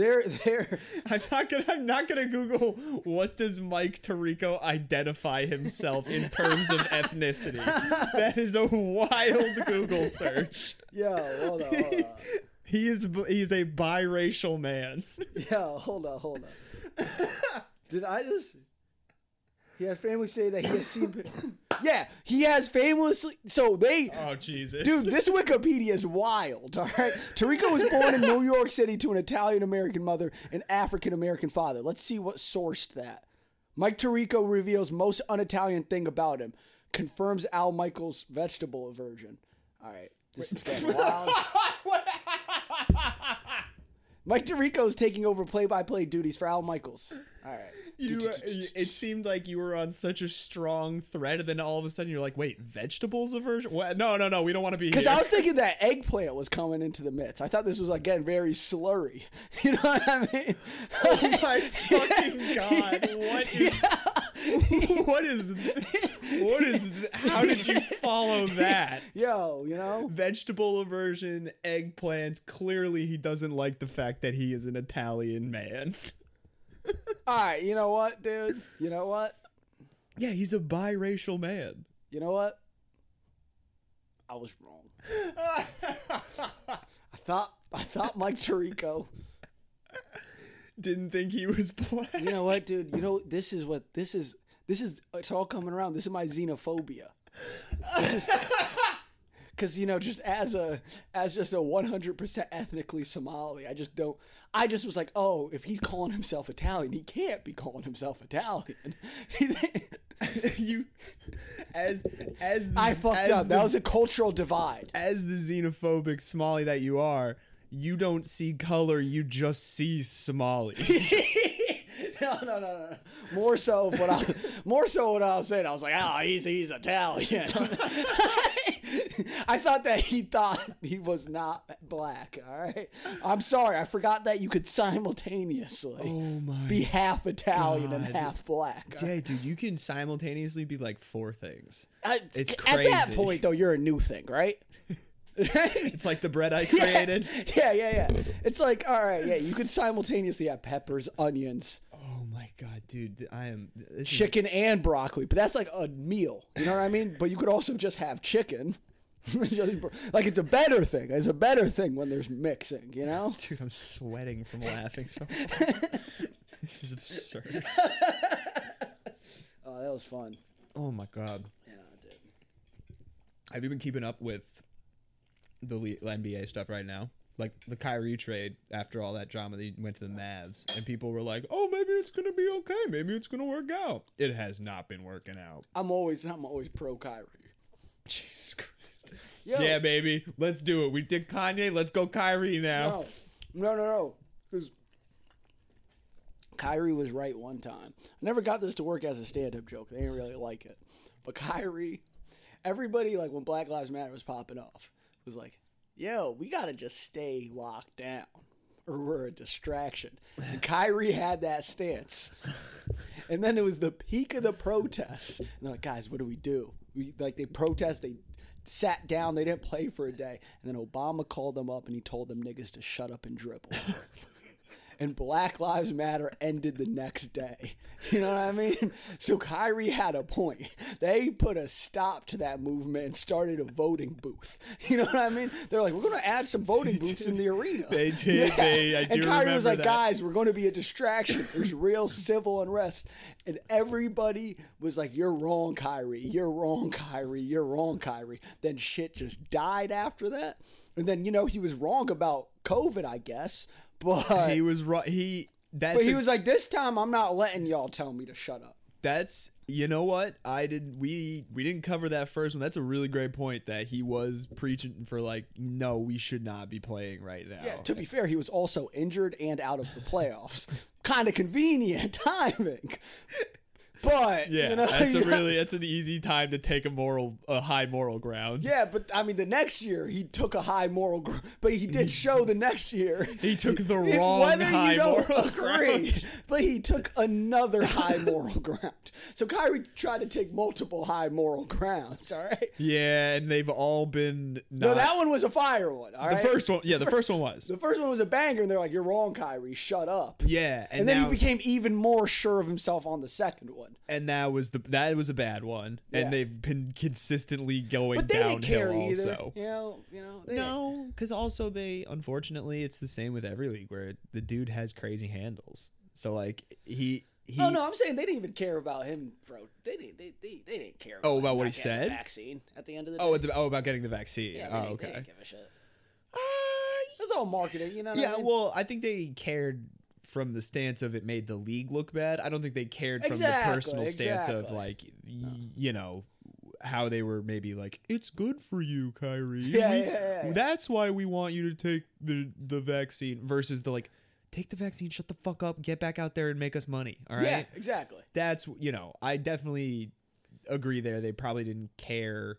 they're they're I'm not gonna. I'm not gonna Google what does Mike Tirico identify himself in terms of ethnicity. That is a wild Google search. yo hold on hold on He is. b- He is a biracial man. yo hold on hold on. Did I just? He has family say that he has seen. Yeah, he has famously. So they Oh Jesus, Dude, this Wikipedia is wild, all right? Tirico was born in New York City to an Italian American mother and African American father. Let's see what sourced that. Mike Tirico reveals most un Italian thing about him, confirms Al Michaels' vegetable aversion. All right, this is getting wild. Mike Tirico is taking over play by play duties for Al Michaels. All right. You, uh, it seemed like you were on such a strong thread, and then all of a sudden you're like, "Wait, vegetables aversion? What? No, no, no, we don't want to be Because. I was thinking that eggplant was coming into the mix. I thought this was again very slurry. You know what I mean? oh my fucking god! What is? what is? What is? How did you follow that? Yo, you know? Vegetable aversion, eggplants. Clearly, he doesn't like the fact that he is an Italian man. All right, you know what, dude? You know what? Yeah, he's a biracial man. You know what? I was wrong. I thought I thought Mike Tirico. Didn't think he was black. You know what, dude? You know this is what this is. This is it's all coming around. This is my xenophobia. This is because you know just as a as just a 100% ethnically Somali, I just don't. I just was like, oh, if he's calling himself Italian, he can't be calling himself Italian. you, as as the, I fucked as up. The, that was a cultural divide. as the xenophobic Somali that you are. You don't see color. You just see Somalis. no, no, no, no. More so what I more so what I was saying. I was like, oh, he's he's Italian. I thought that he thought he was not black. All right. I'm sorry. I forgot that you could simultaneously Oh be half Italian and half black. Yeah, dude, you can simultaneously be like four things. I- It's At that point, though, you're a new thing, right? It's like the bread I created. Yeah, yeah, yeah. It's like, all right, yeah, you could simultaneously have peppers, onions, Oh my god, dude, I am this is- chicken, and broccoli, but that's like a meal. You know what I mean? But you could also just have chicken. Like it's a better thing. It's a better thing when there's mixing, you know? Dude, I'm sweating from laughing so this is absurd. Oh, that was fun. Oh my god. Yeah, dude. Have you been keeping up with the le- NBA stuff right now? Like the Kyrie trade after all that drama, they went to the Mavs, and people were like, "Oh, maybe it's gonna be okay. Maybe it's gonna work out." It has not been working out. I'm always I'm always pro Kyrie. Jesus Christ. Yo, Yeah, baby, let's do it. We did Kanye. Let's go Kyrie now. No, no, no, no. Because Kyrie was right one time. I never got this to work as a stand-up joke. They didn't really like it. But Kyrie, everybody like when Black Lives Matter was popping off, was like, "Yo, we gotta just stay locked down, or we're a distraction." And Kyrie had that stance. And then it was the peak of the protests. And they're like, guys, what do we do? We like they protest, they sat down, they didn't play for a day. And then Obama called them up and he told them niggas to shut up and dribble. and Black Lives Matter ended the next day. You know what I mean? So Kyrie had a point. They put a stop to that movement and started a voting booth. You know what I mean? They're like, we're going to add some voting booths in the arena. They did. They- I and Kyrie was like, that. guys, we're going to be a distraction. There's real civil unrest. And everybody was like, you're wrong, Kyrie. You're wrong, Kyrie. You're wrong, Kyrie. Then shit just died after that. And then, you know, he was wrong about COVID, I guess. But He was right. He that's but he a- was like, this time I'm not letting y'all tell me to shut up. that's you know what I did we we didn't cover that first one. That's a really great point that he was preaching for like no we should not be playing right now. Yeah, to be fair, he was also injured and out of the playoffs. kind of convenient timing. But yeah, you know, that's a really that's an easy time to take a moral a high moral ground. Yeah, but I mean, the next year he took a high moral, gr- but he did show the next year He took the wrong whether high you don't moral agree, ground. but he took another high moral ground. So Kyrie tried to take multiple high moral grounds. All right. Yeah, and they've all been not, No, that one was a fire one. All the right. first one. Yeah, the first one was. the first one was a banger, and they're like, "You're wrong, Kyrie. Shut up." Yeah, and, And then now- he became even more sure of himself on the second one. And that was the that was a bad one, Yeah. and they've been consistently going But they didn't downhill care either. also. You know, you know. No, because also they unfortunately it's the same with every league where the dude has crazy handles. So like he he. oh no, I'm saying they didn't even care about him, bro. They didn't. They, they, they didn't care. Oh, him about what he said? vaccine at the end of the day. Oh, the, oh, about getting the vaccine. yeah, they, oh, didn't, they okay. didn't give a shit. Uh, That's all marketing, you know. What yeah, I mean? well, I think they cared from the stance of it made the league look bad. I don't think they cared from Exactly, the personal stance of exactly. like y- you know how they were maybe like it's good for you, Kyrie. Yeah, We- yeah, yeah, yeah. That's why we want you to take the the vaccine versus the like take the vaccine, shut the fuck up, get back out there and make us money. All right. yeah, exactly. That's you know, I definitely agree there. They probably didn't care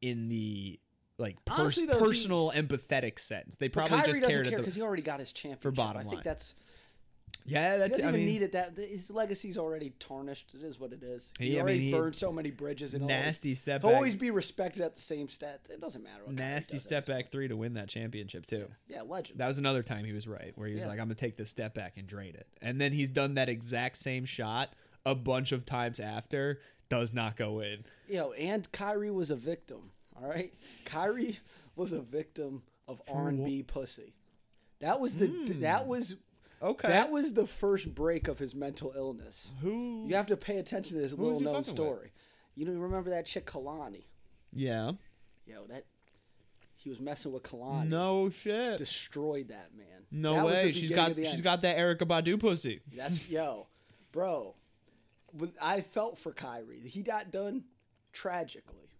in the like pers- Honestly, though, he- personal empathetic sense. They probably Kyrie just cared care because he already got his championship. bottom line, I think that's yeah. he doesn't I even mean, need it. That his legacy's already tarnished. It is what it is. He, He- already mean, he- burned so many bridges and nasty step back. always be respected at the same stat. It doesn't matter. What nasty step back three to win that championship too. point. Yeah, legend. That was another time he was right, where he was Yeah. like, "I'm gonna take this step back and drain it," and then he's done that exact same shot a bunch of times after, does not go in. Yo, and Kyrie was a victim. All right, Kyrie was a victim of R and B pussy. That was the that hmm. was Okay, that was the first break of his mental illness. who? You have to pay attention to this little known fucking with? story. You know, remember that chick Kehlani? Yeah. Yo, that he was messing with Kehlani. No shit. destroyed that man. No That way. She's got she's end. got that Erykah Badu pussy. That's yo, bro. I felt for Kyrie. He got done tragically.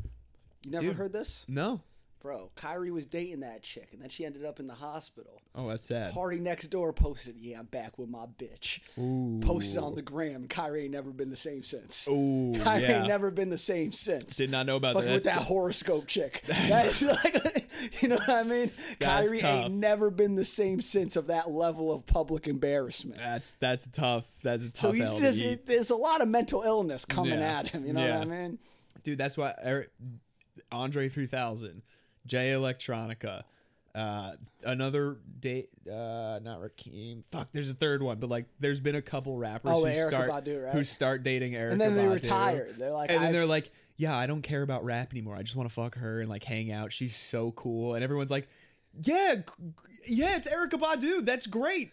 You never Dude. heard this, No. bro, Kyrie was dating that chick, and then she ended up in the hospital. Oh, that's sad. PartyNextDoor posted, "Yeah, I'm back with my bitch." Ooh. Posted on the gram. Kyrie ain't never been the same since. Ooh, Kyrie yeah. ain't never been the same since. Did not know about Fucking that. with that That's- horoscope chick. That's like, you know what I mean? Kyrie tough. ain't never been the same since of that level of public embarrassment. That's that's tough. That's a tough. So he's just there's a lot of mental illness coming Yeah. at him. You know Yeah. what I mean? dude. That's why Eric, Andre three thousand, Jay Electronica, uh, another date. Uh, not Rakim. Fuck. There's a third one, but like, there's been a couple rappers Oh, who start Badu, right? who start dating Eric, And then they retire. They're like, and then I've- they're like, yeah, I don't care about rap anymore. I just want to fuck her and like hang out. She's so cool, and everyone's like, yeah, yeah, it's Erykah Badu. That's great.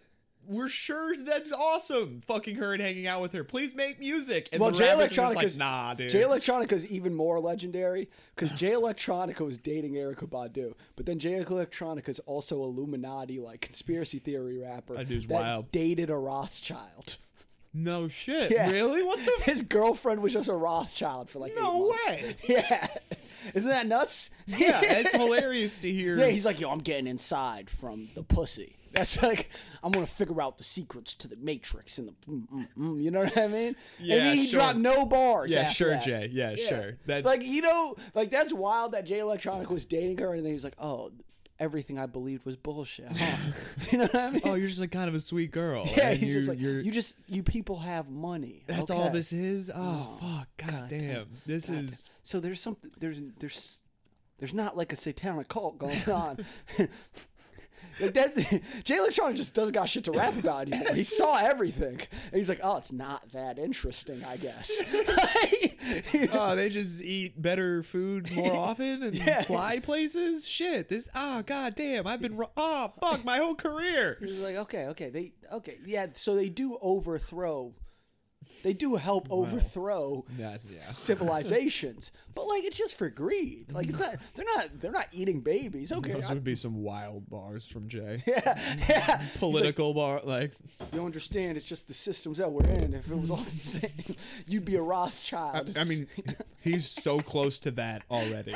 We're sure that's awesome. Fucking her and hanging out with her. Please make music. And Well, Jay rappers are just Electronica's like, nah, dude. Jay Electronica is even more legendary because Jay Electronica was dating Erykah Badu, but then Jay Electronica is also Illuminati like conspiracy theory rapper That dude's that wild. dated a Rothschild. no shit. Yeah. Really? What the? His girlfriend was just a Rothschild for like No way. Yeah, isn't that nuts? yeah, it's hilarious to hear. Yeah, he's like, yo, I'm getting inside from the pussy. That's like, I'm gonna figure out the secrets to the Matrix and the, mm, mm, mm, you know what I mean? Yeah, and he sure. dropped no bars. Yeah, sure, that. Jay. Yeah, sure. That- like you know, like that's wild that Jay Electronica was dating her, and then he's like, oh, everything I believed was bullshit. huh?" you know what I mean? oh, you're just like kind of a sweet girl. yeah, he's you, just like, you're, you just you people have money. That's Okay. all this is. Oh, fuck. God, damn. This God is. So there's something there's there's there's not like a satanic cult going on. Like that Jay Electronica just doesn't got shit to rap about anymore. He saw everything. And he's like, oh, it's not that interesting, I guess. Oh, they just eat better food more often and Yeah. fly places. Shit. This. Ah, oh, god damn. I've been. ro- Oh, ah, fuck. My whole career. He's like, okay, okay, they okay, yeah. So they do overthrow. They do help overthrow yeah. civilizations, but like it's just for greed. Like it's not. They're not. They're not eating babies. Okay, Those I- would be some wild bars from Jay. yeah, yeah. Political bar, like You understand? It's just the systems that we're in. If it was all the same, you'd be a Rothschild. I mean, he's so close to that already.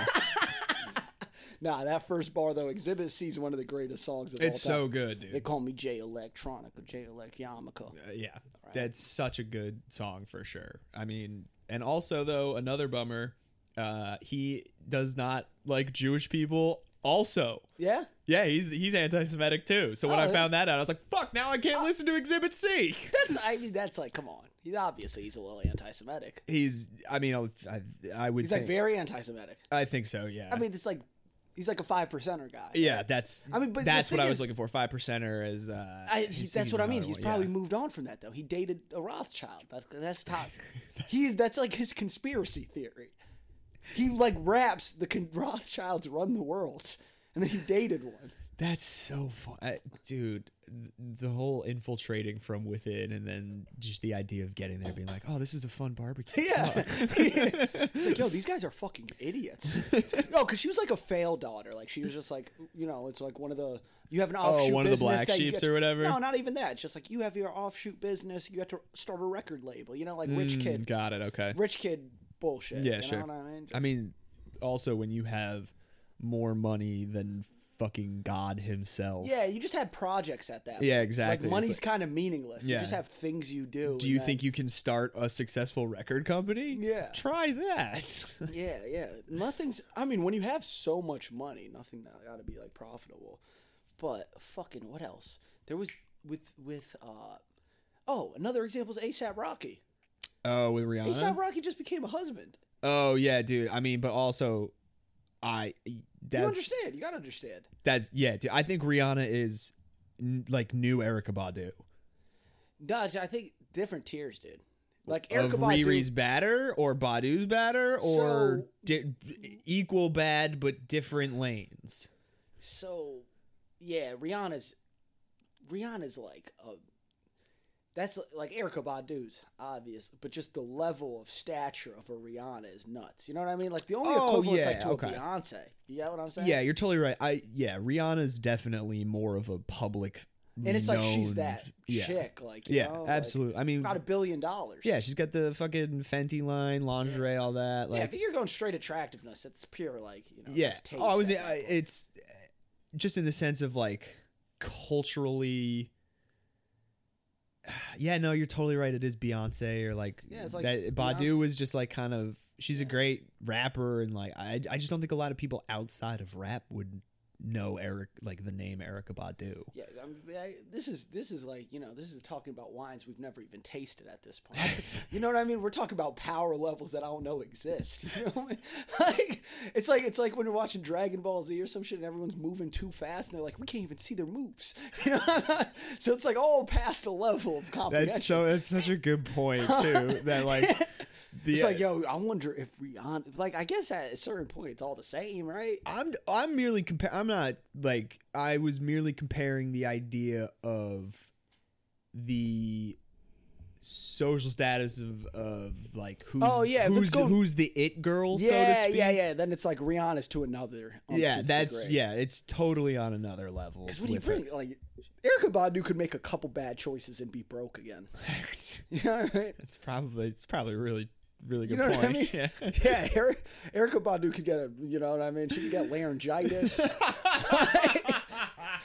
Nah. That first bar though, Exhibit C is one of the greatest songs of It's all time. It's so good, dude. They call me Jay Electronica, Jay Electronica. Uh, yeah, that's such a good song for sure. I mean, and also though another bummer, uh, he does not like Jewish people. Also, Yeah. yeah, he's he's anti-Semitic too. So when Oh, I found that out, I was like, "Fuck!" Now I can't listen to Exhibit C. That's. I mean, that's like, come on. He's obviously he's a little anti-Semitic. He's, I mean, I, I would He's think, like very anti-Semitic. I think so. Yeah. I mean, it's like he's like a five percenter guy. yeah, that's. I mean, but that's what I was is- looking for. Five percenter is. Uh, I, he's- he, that's what I mean. He's one, probably yeah. moved on from that though. He dated a Rothschild. That's that's top. He's that's like his conspiracy theory. He like raps the con- Rothschilds run the world, and then he dated one. That's so fun, I, dude. Th- The whole infiltrating from within, and then just the idea of getting there, being like, "Oh, this is a fun barbecue." Yeah, he's like, yo, these guys are fucking idiots. No, because she was like a failed daughter. Like she was just like, you know, it's like one of the you have an offshoot Oh, one of the business black that you sheeps get- or whatever? No, not even that. It's just like you have your offshoot business. You have to start a record label. You know, like rich Mm, kid, Got it. Okay. rich kid bullshit. Yeah, you sure. I mean? I mean, also when you have more money than fucking God himself. Yeah, you just have projects at that. Yeah, point. exactly. Like money's like- kind of meaningless. Yeah. You just have things you do. Do you then- think you can start a successful record company? Yeah. Try that. Yeah, yeah. Nothing's. I mean, when you have so much money, nothing got to be like profitable. But fucking what else? There was with with uh. Oh, another example is ASAP Rocky. oh, with Rihanna. ASAP Rocky just became a husband. Oh yeah, dude. I mean, but also, I you understand? You gotta understand. that's yeah, dude. I think Rihanna is n- like new Erykah Badu. Dodge, I think different tiers, dude. Like Of Erykah Badu. Riri's batter or Badu's batter or So- di- equal bad but different lanes. So, yeah, Rihanna's Rihanna's like a that's like Erykah Badu's obvious, but just the level of stature of a Rihanna is nuts. You know what I mean? Like the only Oh, equivalent yeah, like to okay. a Beyonce. You get what I'm saying? Yeah, you're totally right. I yeah, Rihanna's definitely more of a public and it's like she's that yeah. chick, like you Yeah, know, like, absolutely. I mean, about a billion dollars. yeah, she's got the fucking Fenty line, lingerie, all that. yeah. Like, If you're going straight attractiveness, it's pure like you know. yeah. just taste Oh, I was. at that point. It's just in the sense of like culturally. Yeah, no, you're totally right. It is Beyonce or like, Yeah, it's like that. Badu Beyonce. was just like kind of. She's a great rapper, and like I, I just don't think a lot of people outside of rap would know Eric, like the name Erykah Badu. Yeah, I mean, I, this is this is like you know this is talking about wines we've never even tasted at this point. you know what I mean? We're talking about power levels that I don't know exist. You know what I mean? Like it's like it's like when you're watching Dragon Ball Z or some shit and everyone's moving too fast and they're like we can't even see their moves. You know? so it's like all past a level of comprehension. That's so. That's such a good point too. that like, the, it's like yo, I wonder if Rihanna like I guess at a certain point it's all the same, right? I'm I'm merely compare. I'm not like I was merely comparing the idea of the social status of of like who's Oh, yeah, who's go- who's the it girl so to Yeah, speak. yeah, yeah. Then it's like Rihanna's to another. Um, yeah, umpteenth that's degree. yeah, it's totally on another level. Because when you with her. bring like Erykah Badu could make a couple bad choices and be broke again. You know what I mean? it's probably it's probably a really really You good know point. I mean? Yeah. Yeah, Eric, Erykah Badu could get a, you know what I mean? She could get laryngitis.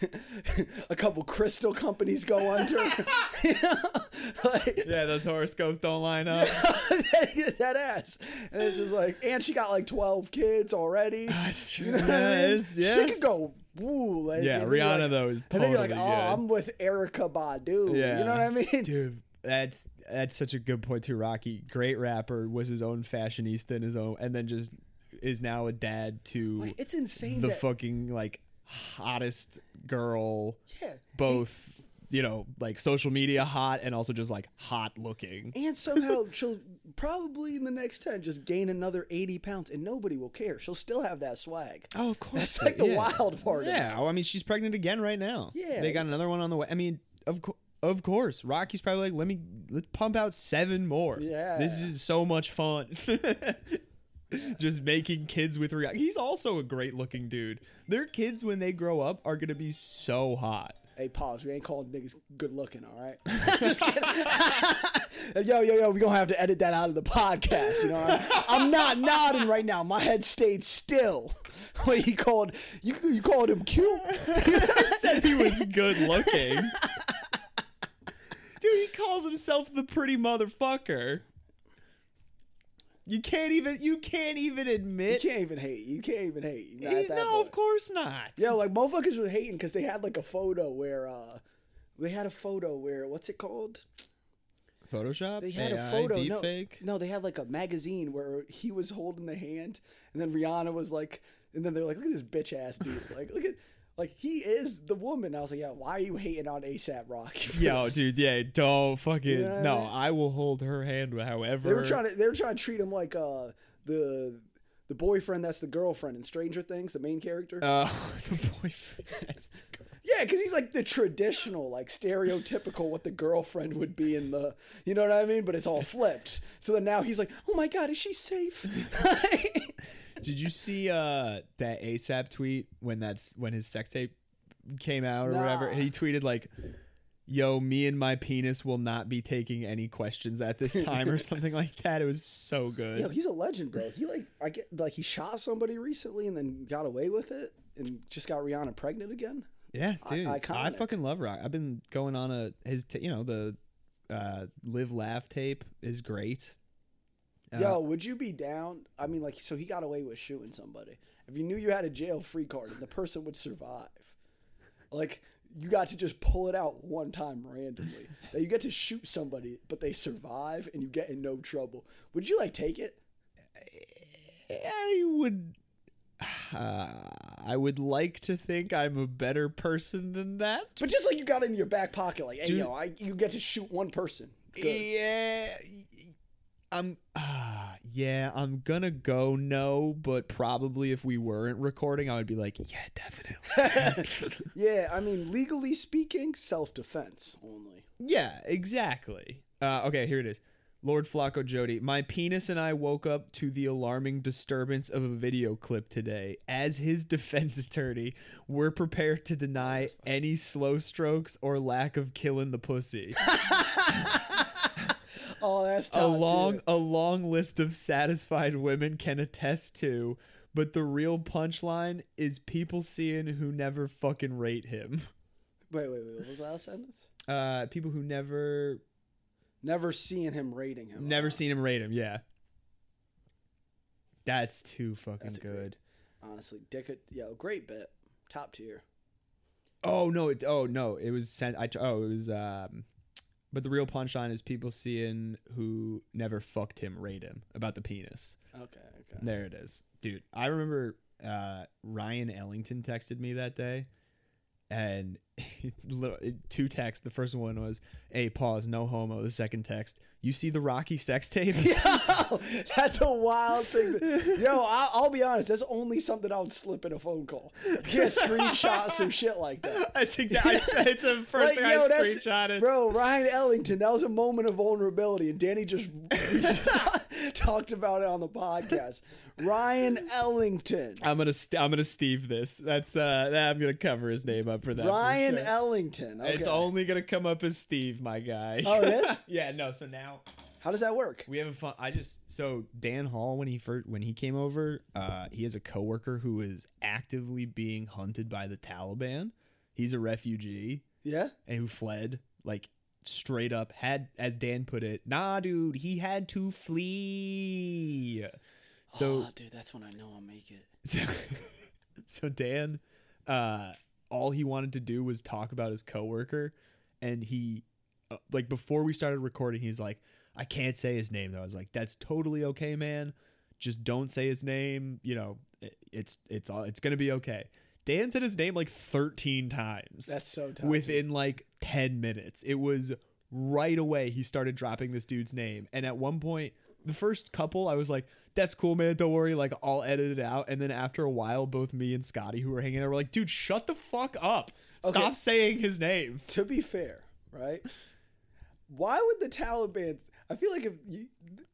a couple crystal companies go under. you know? Like, yeah, those horoscopes don't line up. that ass. And it's just like, and she got like 12 kids already. Ah, that's true. You know Yeah, I mean? yeah. She could go, woo. Like, Yeah, Rihanna, like- though, is And then you're like, oh, good. I'm with Erykah Badu. Yeah. You know what I mean? Dude, that's that's such a good point too. Rocky, great rapper, was his own fashionista and his own, and then just is now a dad to Like, it's insane the that, fucking like hottest girl, yeah. both you know like social media hot and also just like hot looking. And somehow she'll probably in the next 10 just gain another 80 pounds and nobody will care. She'll still have that swag. Oh, of course. That's like the yeah. wild part of Yeah, I mean, she's pregnant again right now. Yeah. they got another one on the way. I mean, of course. Of course, Rocky's probably like, let me let's pump out seven more. Yeah. this is so much fun. Just making kids with Rihanna. He's also a great looking dude. Their kids, when they grow up, are gonna be so hot. Hey, pause. We ain't calling niggas good looking, all right? Just kidding. yo, yo, yo, we gonna have to edit that out of the podcast. You know, I'm, I'm not nodding right now. My head stayed still when he called you. You called him cute. Said he was good looking. Dude, he calls himself the pretty motherfucker. You can't even you can't even admit You can't even hate. You can't even hate. Not that no, point. of course not. Yo, like motherfuckers were hating because they had like a photo where uh they had a photo where what's it called? Photoshop. They had a AI, photo. No, deepfake? no, they had like a magazine where he was holding the hand, and then Rihanna was like, and then they're like, look at this bitch ass dude. Like, look at, like he is the woman. I was like, yeah, why are you hating on ASAP Rocky? Yo, this? dude, yeah, don't fucking You know what I no. mean? I will hold her hand, however. They were trying to, they were trying to treat him like uh the the boyfriend that's the girlfriend in Stranger Things, the main character. Uh, the boyfriend. That's the. Yeah, because he's like the traditional, like stereotypical what the girlfriend would be in the, you know what I mean? But it's all flipped. So then now he's like, oh my god, is she safe? Did you see uh that ASAP tweet when that's when his sex tape came out or whatever? He tweeted like, "Yo, me and my penis will not be taking any questions at this time" or something like that. It was so good. Yo, he's a legend, bro. He like, I get like he shot somebody recently and then got away with it and just got Rihanna pregnant again. Yeah, dude, I, iconic. fucking love Rock. I've been going on a his, ta- you know, the uh, live laugh tape is great. Uh, Yo, would you be down? I mean, like, so he got away with shooting somebody. If you knew you had a jail free card and the person would survive, like, you got to just pull it out one time randomly. that you get to shoot somebody, but they survive and you get in no trouble. Would you like take it? I would. Uh, I would like to think I'm a better person than that. But just like you got it in your back pocket, like, hey, Dude. yo, I, you get to shoot one person. Good. Yeah, I'm. Uh, yeah, I'm gonna go no, but probably if we weren't recording, I would be like, yeah, definitely. Yeah, I mean, legally speaking, self defense only. yeah, exactly. Uh, okay, here it is. Lord Flacko Jodye, my penis and I woke up to the alarming disturbance of a video clip today. As his defense attorney, we're prepared to deny any slow strokes or lack of killing the pussy. Oh, that's a long dude. a long list of satisfied women can attest to, but the real punchline is people seeing who never fucking rate him. Wait, wait, wait. What was the last sentence? Uh, people who never Never seeing him rating him. never seen him rate him. Yeah, that's too fucking That's a great- good. Honestly, Dick. Yo, great bit. Top tier. Oh no! It, oh no! It was sent. I oh it was. Um, but the real punchline is people seeing who never fucked him rate him about the penis. Okay, okay. There it is, dude. I remember uh, Ryan Ellington texted me that day, and two texts. The first one was, "Hey, pause, no homo." The second text, "You see the Rocky sex tape?" Yo, that's a wild thing. Yo, I'll, I'll be honest. That's only something I would slip in a phone call. You can't screenshot some shit like that. That's exactly. It's the first Like, thing yo, I that's- screenshotted. Bro, Ryan Ellington, that was a moment of vulnerability, and Danny just talked about it on the podcast. Ryan Ellington. I'm gonna st- I'm gonna Steve this. That's uh I'm gonna cover his name up for that. for Ryan sure. Ellington. Okay. It's only gonna come up as Steve, my guy. Oh, it is? yeah, no. So now How does that work? we have a fun. I just so Dan Hall when he first when he came over, uh, he has a coworker who is actively being hunted by the Taliban. He's a refugee Yeah? and who fled like straight up had as Dan put it. Nah, dude, he had to flee. So oh, dude, that's when I know I'll make it. so, so Dan, uh, all he wanted to do was talk about his coworker, and he, uh, like, before we started recording, he's like, "I can't say his name though." I was like, "That's totally okay, man. Just don't say his name. You know, it, it's it's all it's gonna be okay." Dan said his name like 13 times That's so tough. within like 10 minutes. It was right away he started dropping this dude's name. And at one point, the first couple, I was like, that's cool, man. Don't worry. Like, I'll edit it out. And then after a while, both me and Scotty, who were hanging there, were like, dude, shut the fuck up. Stop Okay. saying his name. to be fair, right? Why would the Taliban? I feel like if you,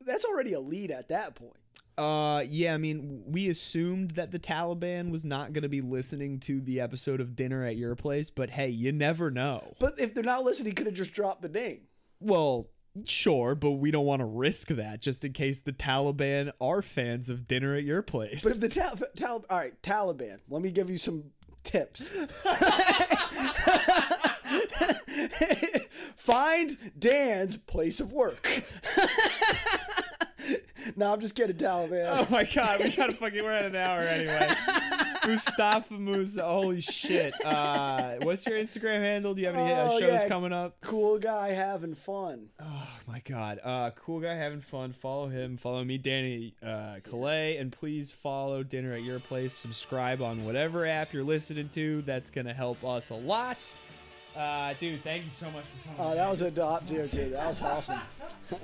that's already a lead at that point. Uh, yeah, I mean, we assumed that the Taliban was not going to be listening to the episode of Dinner at Your Place, but hey, you never know. But if they're not listening, could have just dropped the name. Well, sure, but we don't want to risk that just in case the Taliban are fans of Dinner at Your Place. But if the Tal- Tal- all right, Taliban. Let me give you some tips. Find Dan's place of work. no, I'm just kidding, man. Oh my god, we gotta fucking we're at an hour anyway. Mustafe Mussa, holy shit. Uh, what's your Instagram handle? Do you have any uh, Oh, shows yeah. coming up? Cool guy having fun. Oh my god. Uh, cool guy having fun. Follow him. Follow me, Danny uh, Calais, and please follow Dinner at Your Place. Subscribe on whatever app you're listening to. That's gonna help us a lot. Uh, dude, thank you so much for coming. Oh, that was a top tier too. That was awesome.